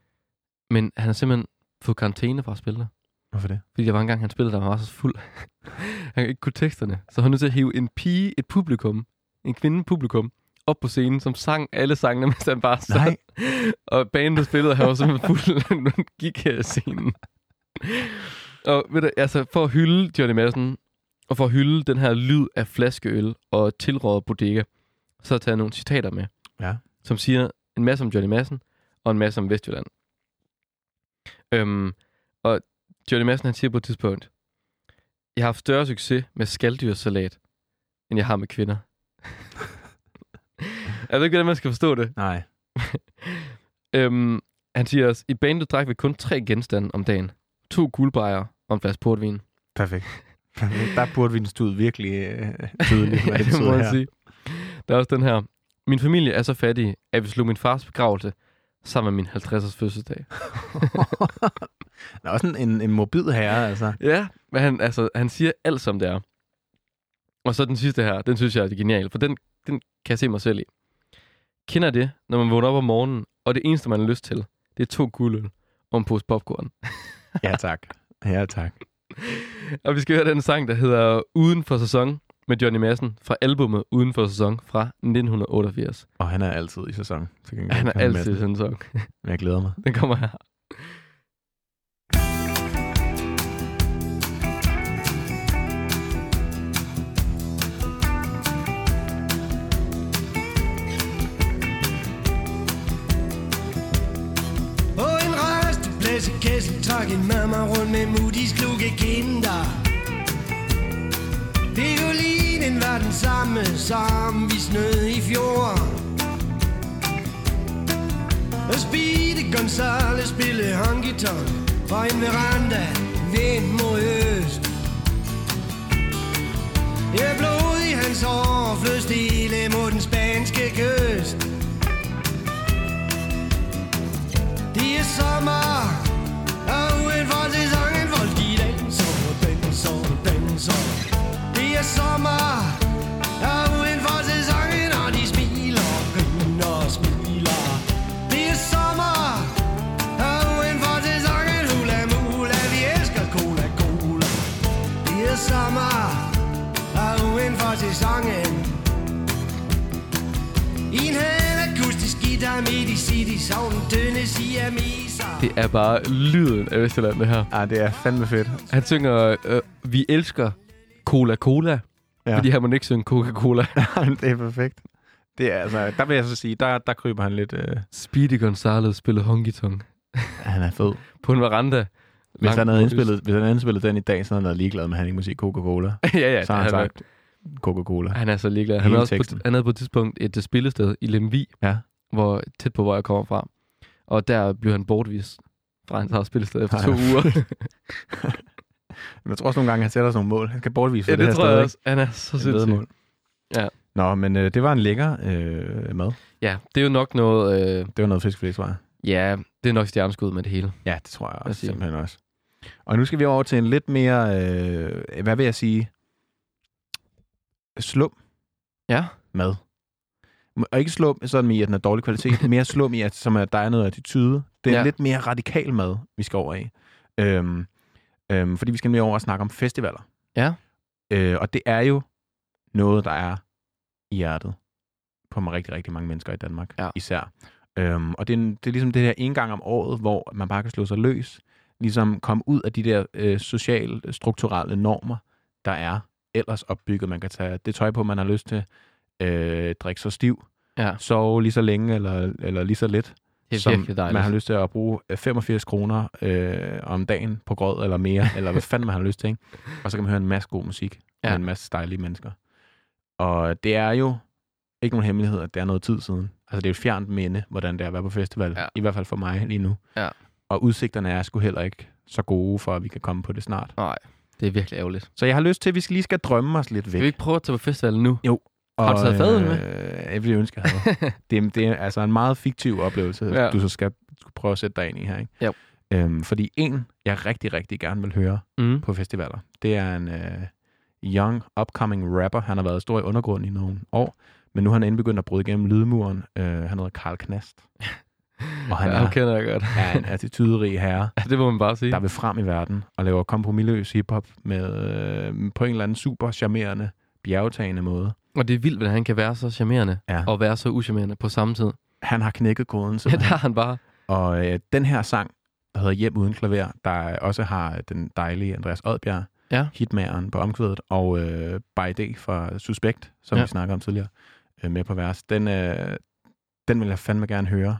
Men han har simpelthen fået karantæne fra at spille der. Hvorfor det? Fordi der var en gang, han spillede, der var så fuld. han ikke kunne teksterne. Så han nødt til at hive en pige, et publikum, en kvinde publikum, op på scenen, som sang alle sangene, mens han bare sad. Nej. Og bandet spillede, han var simpelthen fuld, når han gik her scenen. Og ved du, altså, for at hylde Johnny Madsen, og for at hylde den her lyd af flaskeøl og tilrådet bodega, så har jeg taget nogle citater med, Ja. som siger en masse om Johnny Madsen, og en masse om Vestjylland. Øhm, og Johnny Madsen, han siger på et tidspunkt, jeg har haft større succes med skaldyrsalat, end jeg har med kvinder. jeg ved ikke, hvordan man skal forstå det. Nej. Øhm, han siger også, i bandet drak vi kun tre genstande om dagen. To guldbejer og en flaske portvin. Perfekt. Der vi en stud virkelig øh, tydeligt, hvad det betyder her. sige. Der er også den her. Min familie er så fattig, at vi slog min fars begravelse sammen med min 50-års fødselsdag. Der er også en, en, en morbid herre, altså. Ja, men han, altså, han siger alt som det er. Og så den sidste her, den synes jeg er genial, for den, den kan jeg se mig selv i. Kender det, når man vågner op om morgenen, og det eneste, man har lyst til, det er to guldøl og en pose popcorn. Ja, tak. Ja, tak. Og vi skal høre den sang, der hedder Uden for sæson med Johnny Madsen fra albumet Uden for sæson fra 1988. Og han er altid i sæson. Så kan Han er altid i sang. Men jeg glæder mig. Den kommer her. På en resteplads i Kessel trak en mamma rundt med mutis kluge kinder. Violinen var den samme, som vi snød i fjor. Og Speedy Gonzales spillede honky-tonk fra en veranda vind mod øst. Jeg blod i hans hår flød stille mod den spanske for sæsonen. I en akustisk guitar City, city, savn dønne siameser. Det er bare lyden af Vestjylland, det her. Ah, det er fandme fedt. Han synger, øh, vi elsker Cola Cola, Ja. ja. fordi han må ikke synge Coca-Cola. det er perfekt. Det er, altså, der vil jeg så sige, der, der kryber han lidt... Øh, Speedy Gonzales spillede honky tonk han er fed. på en veranda. Hvis han, havde indspillet, hvis han havde indspillet den i dag, så havde han været ligeglad med, at han ikke må sige Coca-Cola. ja, ja. Så har han er, sagt Coca-Cola. han er så ligeglad. Han havde, også på, han havde på et tidspunkt et spillested i Lemvi, Ja. hvor, tæt på, hvor jeg kommer fra. Og der blev han bortvist fra hans eget spillested efter Nej, to uger. Men jeg tror også nogle gange, han sætter sådan nogle mål. Han skal bortvise ja, det, det, her tror sted, jeg også. Han er så sindssyg. Ja. Nå, men øh, det var en lækker øh, mad. Ja, det er jo nok noget... Øh, Det var noget fiskfilet, tror jeg. ja, det er nok stjerneskud med det hele. Ja, det tror jeg også, sige. simpelthen også. Og nu skal vi over til en lidt mere, øh, hvad vil jeg sige, slum Ja. mad. Og ikke slum sådan i, at den er dårlig kvalitet, mere slum i, at som at der er noget attitude. Det er Ja. lidt mere radikal mad, vi skal over i. Øhm, øhm, fordi vi skal mere over og snakke om festivaler. Ja. Øh, og det er jo noget, der er i hjertet på rigtig, rigtig mange mennesker i Danmark Ja. især. Øhm, og det er, det er ligesom det her en gang om året, hvor man bare kan slå sig løs, ligesom komme ud af de der øh, sociale, strukturelle normer, der er ellers opbygget. Man kan tage det tøj på, man har lyst til, øh, drikke så stiv, Ja. sove lige så længe eller, eller lige så lidt, Det er som virkelig dejligt. man har lyst til at bruge øh, 85 kroner øh, om dagen på grød eller mere, eller hvad fanden man har lyst til. Ikke? Og så kan man høre en masse god musik. Ja. med en masse dejlige mennesker. Og det er jo ikke nogen hemmelighed, at det er noget tid siden. Altså det er et fjernt minde, hvordan det er at være på festival. Ja. I hvert fald for mig lige nu. Ja. Og udsigterne er sgu heller ikke så gode, for at vi kan komme på det snart. Nej, det er virkelig ærgerligt. Så jeg har lyst til, at vi skal lige skal drømme os lidt væk. Skal vi ikke prøve at tage på festivalen nu? Og, Har du taget fadøl med? Øh, jeg ville ønske, jeg havde. det, er- det er altså en meget fiktiv oplevelse, Ja. du så skal skal prøve at sætte dig ind i her. Ikke? Jo. Øhm, fordi en, jeg rigtig, rigtig gerne vil høre Mm. på festivaler, det er en øh, young, upcoming rapper. Han har været stor i undergrunden i nogle år, men nu er han endelig begyndt at bryde igennem lydmuren. Øh, han hedder Karl Knast. Og han ja, er, ham kender jeg godt. er en attituderig herre, Ja, det må man bare sige. der vil frem i verden og laver kompromilløs hiphop med, øh, på en eller anden super charmerende, bjergtagende måde. Og det er vildt, hvordan han kan være så charmerende Ja. og være så uschammerende på samme tid. Han har knækket koden, Ja, simpelthen. der er han bare. Og øh, den her sang, der hedder Hjem uden klaver, der også har den dejlige Andreas Odbjerg, Ja. hitmageren på omkvædet, og øh, By D fra Suspekt, som Ja. ja. vi snakker om tidligere, øh, med på vers. Den, øh, den vil jeg fandme gerne høre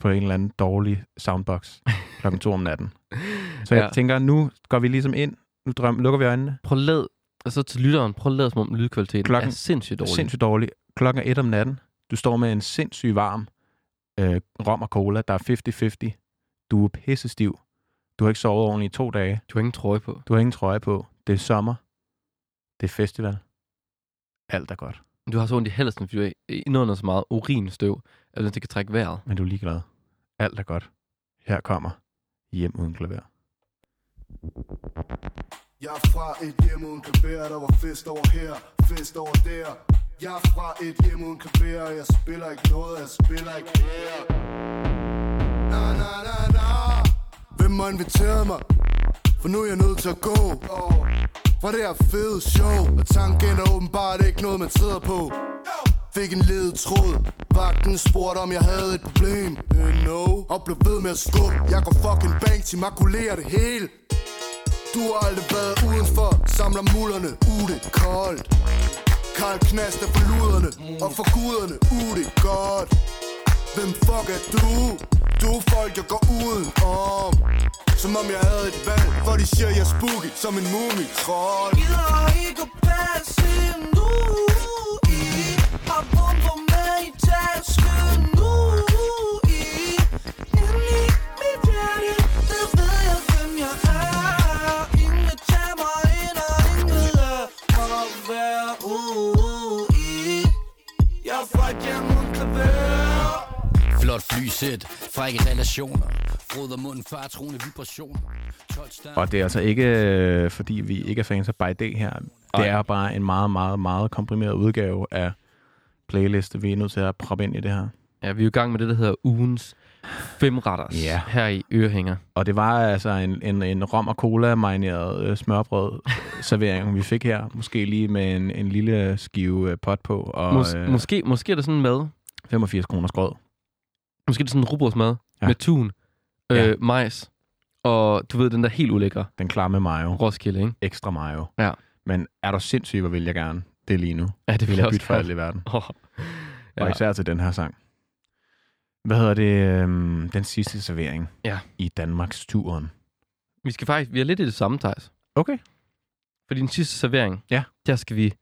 på en eller anden dårlig soundbox klokken to om natten. Så jeg Ja. tænker, nu går vi ligesom ind, nu drøm, lukker vi øjnene, Prøv at lad, altså til lytteren, prøv at lade som om lydkvaliteten Klokken- er sindssygt dårlig. sindssygt dårlig. Klokken er et om natten, du står med en sindssygt varm øh, rom og cola, der er 50-50. Du er pissestiv. Du har ikke sovet ordentligt i to dage. Du har ingen trøje på. Du har ingen trøje på. Det er sommer. Det er festival. Alt er godt. Du har så ondt i halsen, fordi du er indånder så meget urinstøv, at det kan trække vejret. Men du er ligeglad. Alt er godt. Her kommer hjem uden klaver. Jeg er fra et hjem uden klaver, der var fest over her, fest over der. Jeg er fra et hjem uden klaver, jeg spiller ikke noget, jeg spiller ikke her. Na na na na. Hvem har inviteret mig? For nu er jeg nødt til at gå var det her fede show, og tanken er åbenbart ikke noget, man sidder på. Fik en ledet tråd. Vagten spurgte om jeg havde et problem. Uh, No. Og blev ved med at skubbe. Jeg går fucking bank til makulerer det hele. Du har aldrig været udenfor. Samler mullerne Uh det er koldt. Karl knaster for luderne. Og for guderne. Uh det er godt. Hvem fuck er du? Du er folk jeg går uden om Som om jeg havde et valg For de siger jeg er spooky Som en mumie trold Gider ikke at passe nu. I Har bomber med i tasken nu. Flot flysæt, frække relationer Froder munden, far, troende vibrationer. Og det er altså ikke, øh, fordi vi ikke er fans af By Day her. Det er bare en meget, meget, meget komprimeret udgave af playliste, vi er nødt til at proppe ind i det her. Ja, vi er jo i gang med det, der hedder ugens femretters Ja. her i Ørehænger. Og det var altså en, en, en rom og cola marineret øh, smørbrød servering, vi fik her. Måske lige med en, en lille skive øh, pot på og Mås- øh, måske, måske er det sådan en mad, 85 kroner skrød. Måske det er sådan en rugbrødsmad Ja. ja. med tun, øh, Ja. ja. majs, og du ved, den der helt ulækre Den klamme mayo. Roskilde, ikke? Ekstra mayo. Ja. Men er du sindssyg, hvor vil jeg gerne det lige nu. Ja, det vil jeg også bytte for alt i verden. Oh. Og især til den her sang. Hvad hedder det? Øhm, den sidste servering Ja. i Danmarks turen. Vi skal faktisk, vi er lidt i det samme, Thijs. Okay. Fordi den sidste servering, Ja. der skal vi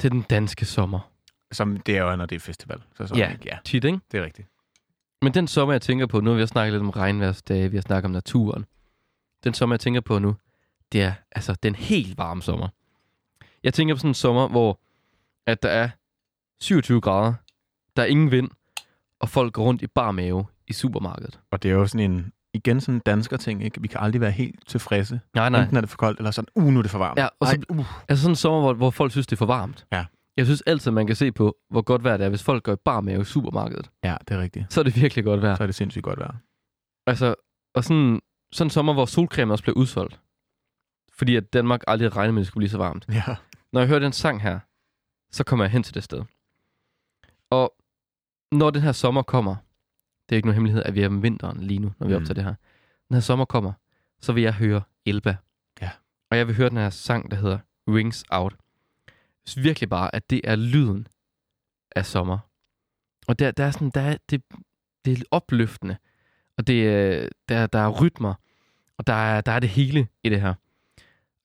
til den danske sommer. Som det er jo, når det er festival. Så sådan, Ja. ikke? ja, Tit, ikke? det er rigtigt. Men den sommer, jeg tænker på, nu vi har snakket lidt om regnværsdage, vi har snakket om naturen. Den sommer, jeg tænker på nu, det er altså den helt varme sommer. Jeg tænker på sådan en sommer, hvor at der er 27 grader, der er ingen vind, og folk går rundt i bar mave i supermarkedet. Og det er jo sådan en, igen sådan en dansker ting, ikke? Vi kan aldrig være helt tilfredse. Nej, nej. Enten er det for koldt, eller sådan, uh, nu er det for varmt. Ja, og så, Ej, uh. altså sådan en sommer, hvor, hvor folk synes, det er for varmt. Ja. Jeg synes altid, man kan se på, hvor godt vejr det er, hvis folk går i bar mave i supermarkedet. Ja, det er rigtigt. Så er det virkelig godt vejr. Så er det sindssygt godt vejr. Altså, og sådan, sådan en sommer, hvor solcreme også blev udsolgt. Fordi at Danmark aldrig regnede med, at det skulle blive så varmt. Ja. Når jeg hører den sang her, så kommer jeg hen til det sted. Og når den her sommer kommer, det er ikke nogen hemmelighed, at vi er om vinteren lige nu, når vi Mm. optager det her. Den her sommer kommer, så vil jeg høre Elba. Ja. Og jeg vil høre den her sang, der hedder Rings Out. Virkelig bare, at det er lyden af sommer. Og der, der er sådan, der er, det, det er opløftende. Og det, er- der, der er rytmer. Og der er, der er det hele i det her.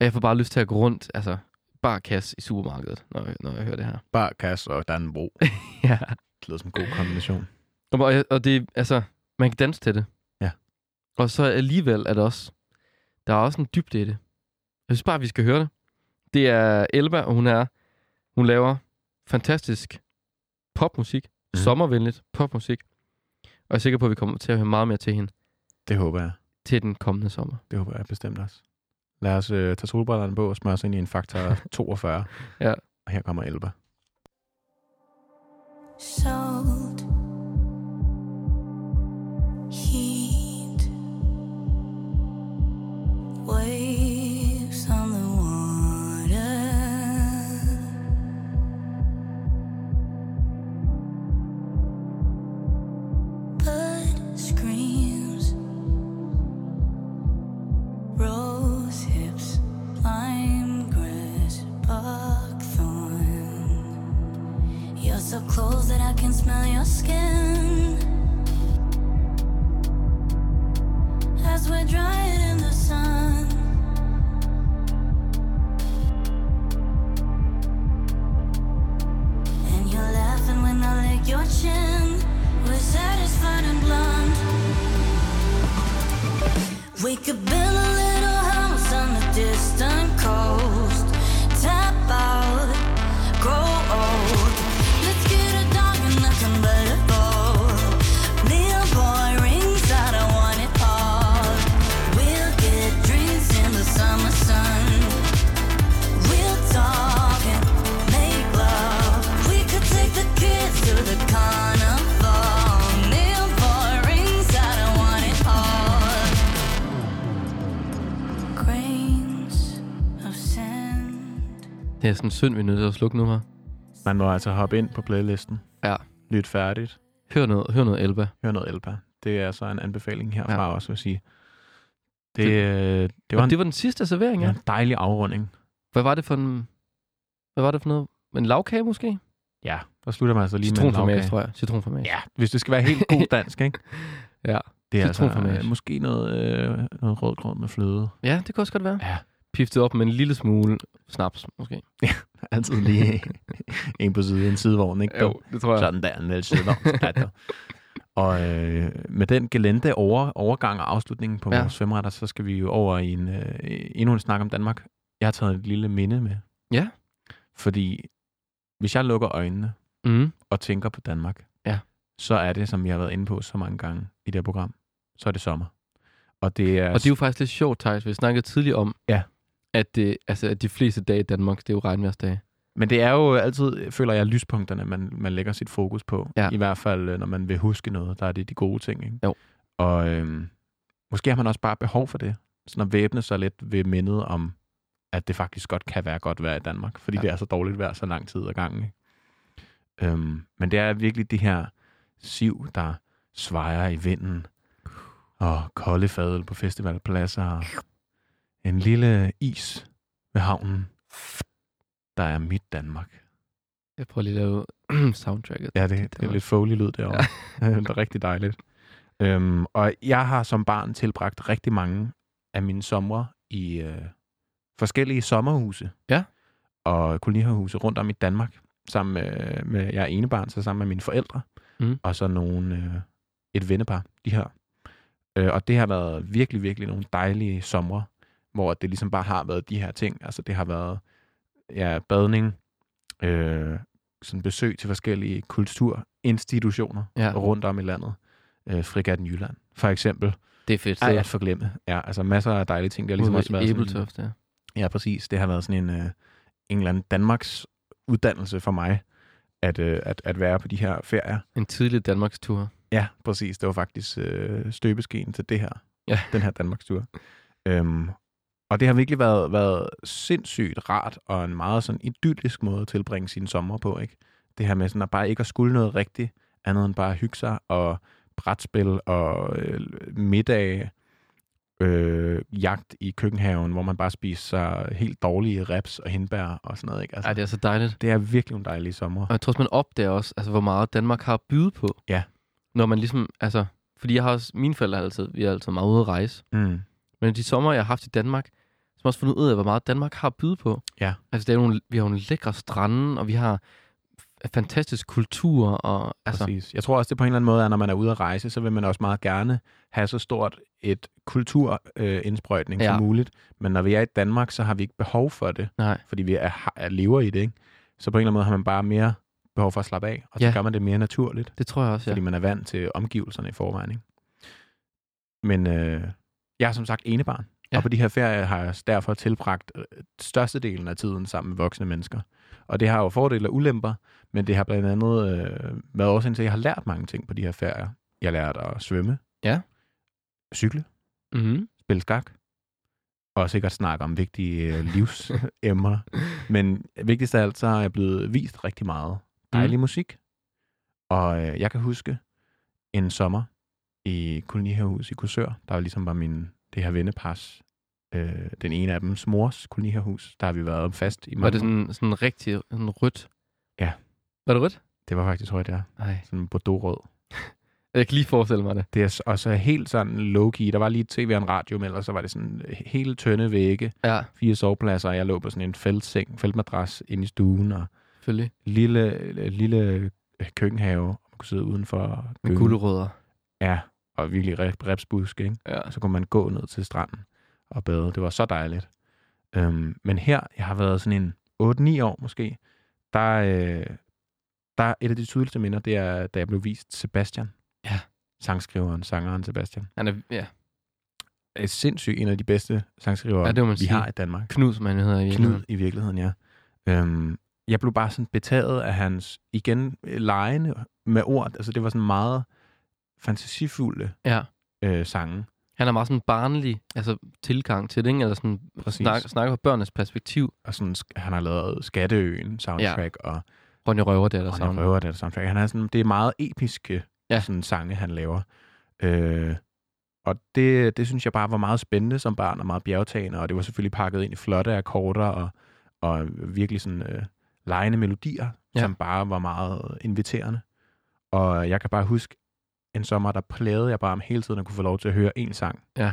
Og jeg får bare lyst til at gå rundt, altså bare kasse i supermarkedet, når jeg, når jeg hører det her. Bare kasse og Danbro. ja. Det lyder som en god kombination. Og, og, og det, altså, man kan danse til det. Ja. Og så alligevel er det også, der er også en dybde i det. Jeg synes bare, vi skal høre det. Det er Elba, og hun er, hun laver fantastisk popmusik, mm. sommervenligt popmusik. Og jeg er sikker på, at vi kommer til at høre meget mere til hende Det håber jeg. til den kommende sommer. Det håber jeg bestemt også. Lad os øh, tage solbrillerne på og smøre os ind i en faktor 42. Ja. Og her kommer Elba. Salt, heat, waves Det er sådan synd, vi er nødt til at slukke nu her. Man må altså hoppe ind på playlisten. Ja. Lyt færdigt. Hør noget, hør noget Elba. Hør noget Elba. Det er så en anbefaling herfra Ja. også, vil sige. Det, Det- det, det, var, en, det var den sidste servering, ja. ja. en dejlig afrunding. Hvad var det for en... Hvad var det for noget? En lavkage måske? Ja, der slutter man altså lige med en lavkage. tror jeg. Citronformage. Ja, hvis det skal være helt god dansk, ikke? Ja. Det er altså øh, måske noget, øh, noget rødgrød med fløde. Ja, det kan også godt være. Ja. Piftet op med en lille smule snaps, måske. Altid lige en på siden, en sidevogn, ikke? Jo, det tror jeg. Sådan der, en lille sidevogn. Og øh, med den gelente over, overgang og afslutningen på Ja. ja. vores femretter, så skal vi jo over i en, øh, endnu en snak om Danmark. Jeg har taget et lille minde med. Ja. Fordi hvis jeg lukker øjnene Mm. og tænker på Danmark, Ja. så er det, som vi har været inde på så mange gange i det her program, så er det sommer. Og det er, Og det er jo faktisk lidt sjovt, Thijs. Vi snakkede tidligere om, Ja. At, det, altså, at de fleste dage i Danmark, det er jo regnværsdage. Men det er jo altid, føler jeg, lyspunkterne, man, man lægger sit fokus på. Ja. I hvert fald, øh, når man vil huske noget, der er det de gode ting. Ikke? Jo. Og øhm, måske har man også bare behov for det. Sådan at væbne sig lidt ved mindet om, at det faktisk godt kan være godt vejr i Danmark. Fordi Ja. det er så dårligt vejr så lang tid ad gangen. Ikke? Øhm, men det er virkelig det her siv, der svejer i vinden, og kolde fadøl på festivalpladser, en lille is ved havnen, der er mit Danmark. Jeg prøver lige at lave soundtracket. Ja, det, det er lidt foley lyd derovre. Ja. det er rigtig dejligt. Øhm, og jeg har som barn tilbragt rigtig mange af mine somre i øh, forskellige sommerhuse. Ja. Og kolonihavehuse rundt om i Danmark. Sammen med, med jeg er enebarn, så sammen med mine forældre. Mm. Og så nogle, øh, et vennepar, de her. Øh, og det har været virkelig, virkelig nogle dejlige somre, hvor det ligesom bare har været de her ting. Altså det har været ja, badning, øh, sådan besøg til forskellige kulturinstitutioner Ja. rundt om i landet. Øh, Frigatten Jylland, for eksempel. Det er fedt. Ej, at forglemme. Ja, altså masser af dejlige ting. Det har ligesom også været sådan, Æbeltoft, ja. Ja, præcis. Det har været sådan en, øh, en eller anden Danmarks uddannelse for mig, at, øh, at, at være på de her ferier. En tidlig Danmarks tur. Ja, præcis. Det var faktisk øh, støbeskeen til det her. Ja. Den her Danmarks tur. Øhm, og det har virkelig været, været sindssygt rart, og en meget sådan idyllisk måde at tilbringe sine sommer på, ikke? Det her med sådan at bare ikke at skulle noget rigtigt, andet end bare at hygge sig, og brætspil, og øh, middag, øh, jagt i køkkenhaven, hvor man bare spiser sig helt dårlige reps og hindbær og sådan noget, ikke? Altså, Ej, det er så dejligt. det er virkelig nogle dejlige sommer. Og jeg tror også, man opdager også, altså, hvor meget Danmark har at byde på. Ja. Når man ligesom, altså, fordi jeg har også, mine forældre har altid, vi er altid meget ude at rejse. Mm. Men de sommer, jeg har haft i Danmark, jeg også fundet ud af, hvor meget Danmark har at byde på. Ja. Altså, det er nogle, vi har nogle lækre strande, og vi har fantastisk kultur, og altså, Præcis. Jeg tror også, det på en eller anden måde er, når man er ude at rejse, så vil man også meget gerne have så stort et kulturindsprøjtning øh, Ja. som muligt. Men når vi er i Danmark, så har vi ikke behov for det, nej, fordi vi er, er lever i det. Ikke? Så på en eller anden måde har man bare mere behov for at slappe af, og så Ja. gør man det mere naturligt, det tror jeg også, fordi ja. man er vant til omgivelserne i forvejen. Ikke? Men øh, jeg er som sagt enebarn, Ja. og på de her ferier har jeg derfor tilbragt øh, størstedelen af tiden sammen med voksne mennesker. Og det har jo fordele og ulemper, men det har blandt andet øh, været årsagen til, at jeg har lært mange ting på de her ferier. Jeg har lært at svømme, Ja. cykle, Mm-hmm. spille skak, og sikkert snakke om vigtige øh, livsemner. Men vigtigst af alt, så har jeg blevet vist rigtig meget dejlig mm. musik. Og øh, jeg kan huske en sommer i kolonihavehus i Korsør, der var ligesom var min, det her vennepars, øh, den ene af dem, mors kolonihavehus, der har vi været fast i mange Var det sådan, sådan rigtig sådan rødt? Ja. Var det rødt? Det var faktisk rødt, ja. Nej. Sådan Bordeaux-rød. Jeg kan lige forestille mig det. Det er også helt sådan low-key. Der var lige tv og en radio med, og så var det sådan helt tynde vægge, Ja, fire sovepladser, og jeg lå på sådan en feltseng, feltmadras inde i stuen, og selvfølgelig. lille, lille køkkenhave, man kunne sidde udenfor. Med gulerødder. Ja, og virkelig rep, repsbusk, ikke? Ja. Så kunne man gå ned til stranden og bade. Det var så dejligt. Øhm, men her, jeg har været sådan en 8-9 år måske, der, øh, der er et af de tydeligste minder, det er, da jeg blev vist Sebastian. Ja. Sangskriveren, sangeren Sebastian. Han er, ja, Er sindssygt en af de bedste sangskrivere, Ja, det vi sige. har i Danmark. Knud, som han hedder i Knud virkeligheden. i virkeligheden, ja. Øhm, jeg blev bare sådan betaget af hans, igen, lejende med ord. Altså, det var sådan meget fantasifulde Ja. øh, sange. Han har meget sådan barnlig altså, tilgang til det, ikke? Eller sådan Præcis. snak, snakker fra børnenes perspektiv. Og sådan, han har lavet Skatteøen soundtrack, ja. og Ronja Røver, det er der Ronja sammen. Røver, det soundtrack. Han er sådan, det er meget episke Ja. sådan, sange, han laver. Øh, og det, det synes jeg bare var meget spændende som barn, og meget bjergtagende, og det var selvfølgelig pakket ind i flotte akkorder, og, og virkelig sådan øh, lejende melodier, ja. som bare var meget inviterende. Og jeg kan bare huske en sommer, der plagede jeg bare om hele tiden at kunne få lov til at høre en sang. Ja.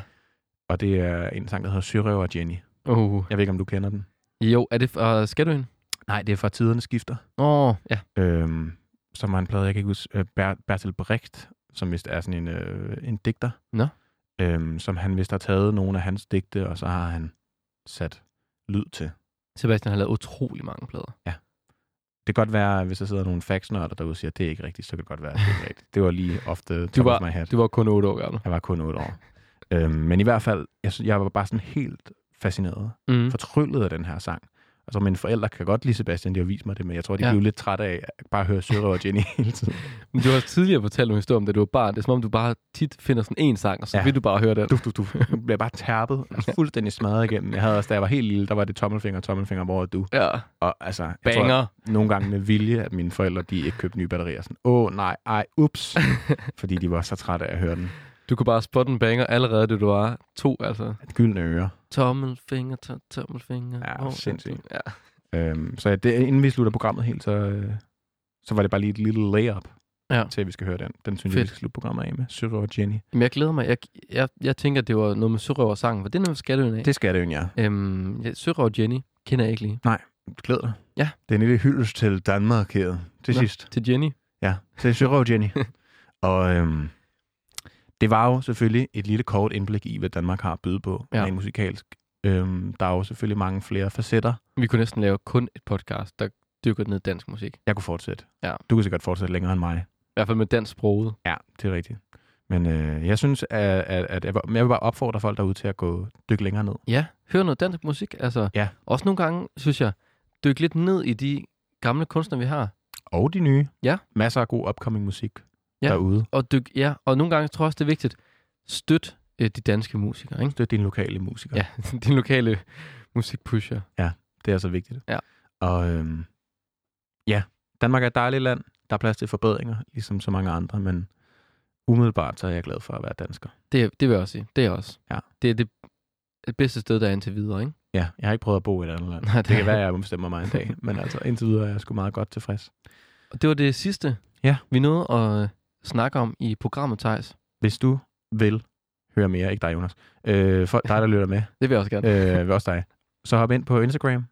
Og det er en sang, der hedder Sørøver Jenny. Uh. Jeg ved ikke, om du kender den. Jo, er det fra Skatøen? Nej, det er fra Tiderne Skifter. Åh, oh, ja. øhm, som var en plade, jeg kan ikke huske, øh, Ber- Bertel Brecht, som vist er sådan en, øh, en digter, Nå. øhm, som han vist har taget nogle af hans digte, og så har han sat lyd til. Sebastian har lavet utrolig mange plader. Det kan godt være, hvis der sidder nogle faxnørder derude og siger, at det er ikke rigtigt, så kan det godt være, at det er rigtigt. Det var lige ofte top Du var, of my head. du var kun 8 år gammel. Jeg var kun 8 år. øhm, men i hvert fald, jeg, jeg var bare sådan helt fascineret, Mm. fortryllet af den her sang. Altså, mine forældre kan godt lide Sebastian, de har vist mig det, men jeg tror, de Ja. blev lidt trætte af at bare høre Sørøver og Jenny hele tiden. Men du har tidligere fortalt en historie om, da du var barn. Det er som om, du bare tit finder sådan en sang, og så ja. Vil du bare høre den. Du, du, du. Bliver bare tærpet, altså fuldstændig smadret igennem. Jeg havde også, da jeg var helt lille, der var det tommelfinger, tommelfinger, hvor du. Ja. Og altså, jeg Banger. tror, nogle gange med vilje, at mine forældre, de ikke købte nye batterier. Sådan, åh oh, nej, ej, ups. Fordi de var så trætte af at høre den. Du kunne bare spotte en banger allerede, da du var to, altså. At gyldne øre. Tommelfinger, to- tommelfinger. Ja, Hvor- sindssygt. Ja. Øhm, så ja, det, inden vi slutter programmet helt, så, øh, så var det bare lige et lille layup Ja. til, at vi skal høre den. Den synes Fedt. jeg, vi skal slutte programmet af med. Sørøver og Jenny. Men jeg glæder mig. Jeg, jeg, jeg tænker, det var noget med Sørøver sang, for det er noget Skatteøen af. Det skal det jo, ja. Øhm, ja, Sørøver Jenny kender jeg ikke lige. Glæder dig. Ja. Det er en lille hyldest til Danmark her til Nå. sidst. Til Jenny. Ja, til Sørøver og Jenny. og øhm, det var jo selvfølgelig et lille kort indblik i, hvad Danmark har at byde på Ja. rent musikalsk. Øhm, der er jo selvfølgelig mange flere facetter. Vi kunne næsten lave kun et podcast, der dykker ned i dansk musik. I Jeg kunne fortsætte. Ja. Du kan sikkert fortsætte længere end mig. hvert fald med dansk sproget. Ja, det er rigtigt. Men øh, jeg synes, at, at, at jeg, jeg vil bare opfordre folk derude til at gå dykke længere ned. Ja, hør noget dansk musik. Altså, Ja. Også nogle gange, synes jeg, dyk lidt ned i de gamle kunstnere, vi har. Og de nye. Ja. Masser af god upcoming musik Ja. ja. derude. Og, dyk, ja, og nogle gange tror jeg også, det er vigtigt. Støt øh, de danske musikere. Ikke? Støt dine lokale musikere. Ja, din lokale musikpusher. Det er så vigtigt. Ja. Og øhm, ja, Danmark er et dejligt land. Der er plads til forbedringer, ligesom så mange andre, men umiddelbart så er jeg glad for at være dansker. Det, det vil jeg også sige. Det er også. Ja. Det er det, det bedste sted, der er indtil videre. Ikke? Ja, jeg har ikke prøvet at bo i et andet land. Nej, det det kan være, at jeg bestemmer mig en dag, men altså indtil videre er jeg sgu meget godt tilfreds. Og det var det sidste, Ja. vi nåede at øh, snakke om i programmet, Thijs. Hvis du vil høre mere, ikke dig, Jonas, øh, for dig, der lytter med, Det vil jeg også gerne. øh, vil også dig, så hop ind på Instagram,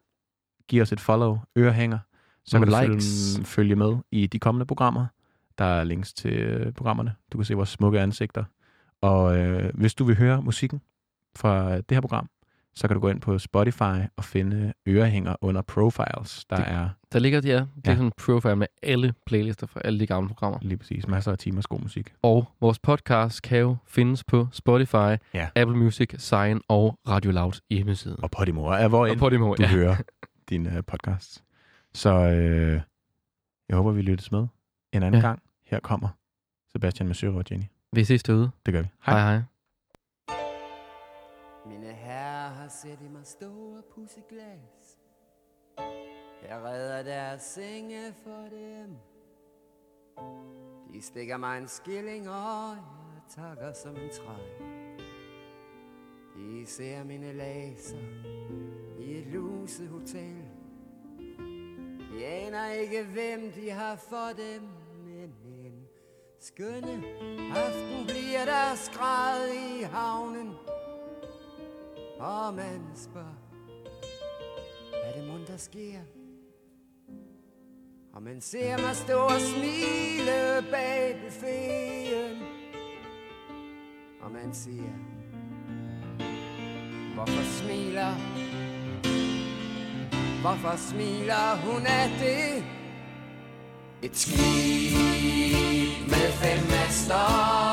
giv os et follow, ørehænger, så Nogle kan du likes. følge, følge med i de kommende programmer. Der er links til programmerne. Du kan se vores smukke ansigter. Og øh, hvis du vil høre musikken fra det her program, så kan du gå ind på Spotify og finde ørehænger under Profiles. Der Det- er Der ligger, ja, det er Ja. sådan en profile med alle playlister fra alle de gamle programmer. lige præcis masser af timers god musik. Og vores podcast kan jo findes på Spotify, Ja. Apple Music, Sign og Radio Louds hjemmeside. Og Podimo er hvor Og må, du ja. hører dine uh, podcasts. Så øh, jeg håber, vi lyttes med en anden Ja. gang. Her kommer Sebastian Monsieur og Jenny. Vi ses derude. Det gør vi. Hej hej. Mine sætte mig stå og pusse glas. Jeg redder deres senge for dem. De stikker mig en skilling, og jeg takker som en træ. De ser mine laser i et luset hotel. De aner ikke, hvem de har for dem Men en skønne aften bliver der skræd i havnen og man spørger, hvad det mund der sker. Og man ser mig stå og smile bag buffeten. Og man siger, hvorfor smiler? Hvorfor smiler hun af det? Et skib med fem master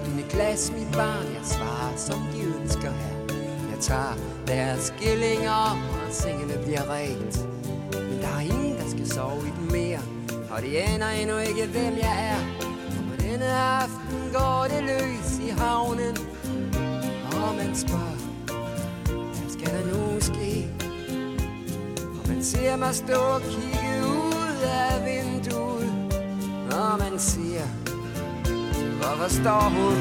man, pas dine glas, mit barn. Jeg svarer, som de ønsker her. Jeg tager deres skillinger Og sengene bliver rent Men der er ingen, der skal sove i dem mere Og de aner endnu ikke, hvem jeg er. For på denne aften går det løs i havnen Og man spørger Hvad skal der nu ske? Og man ser mig stå og kigge ud af vinduet Og man siger Hvorfor står hun?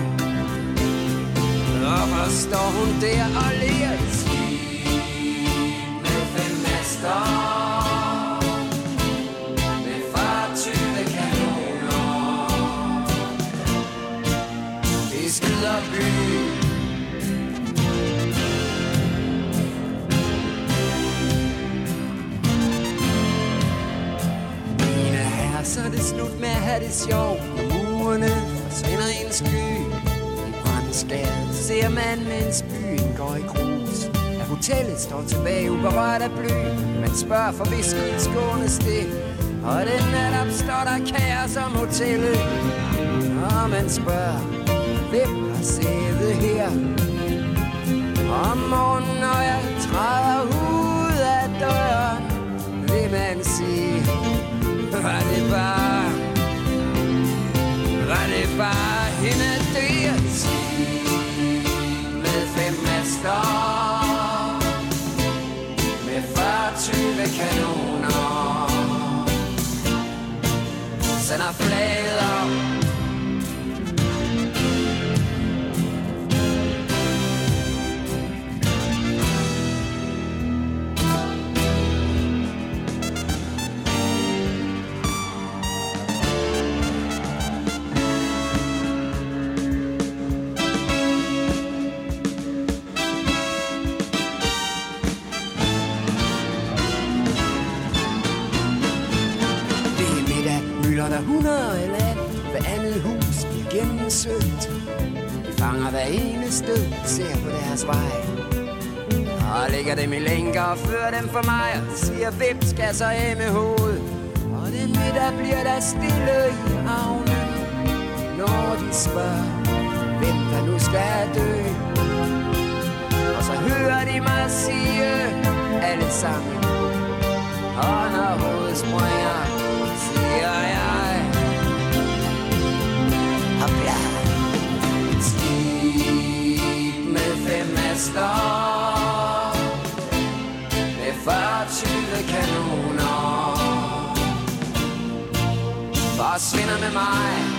Hvorfor står hun der og ler i skib med fem master? Skyder byen Mine herrer, så er det slut med at have det sjovt Ser man, mens byen går i grus. At hotellet står tilbage uberørt af bly. Man spørger for hvis skyld skånes det? Og den nat opstår der kaos om hotellet. Og man spørger Hvem har sædet her? Om morgenen, når jeg træder ud af døren Vil man sige Var det bare Var det bare hende fem master Med 40 kanoner Sender flaget op Det hundrede land Hver andet hus bliver gennemsøgt De fanger hver eneste ser på deres vej. Og lægger dem i lænker og fører dem for mig Og siger, hvem skal så af med hovedet? Og den middag bliver der stille i havnen Når de spørger, hvem der nu skal dø? Og så hører de mig sige, alle sammen og når hovedet springer, Hopla Et med fem master Med 40 kanoner. Forsvinder med mig.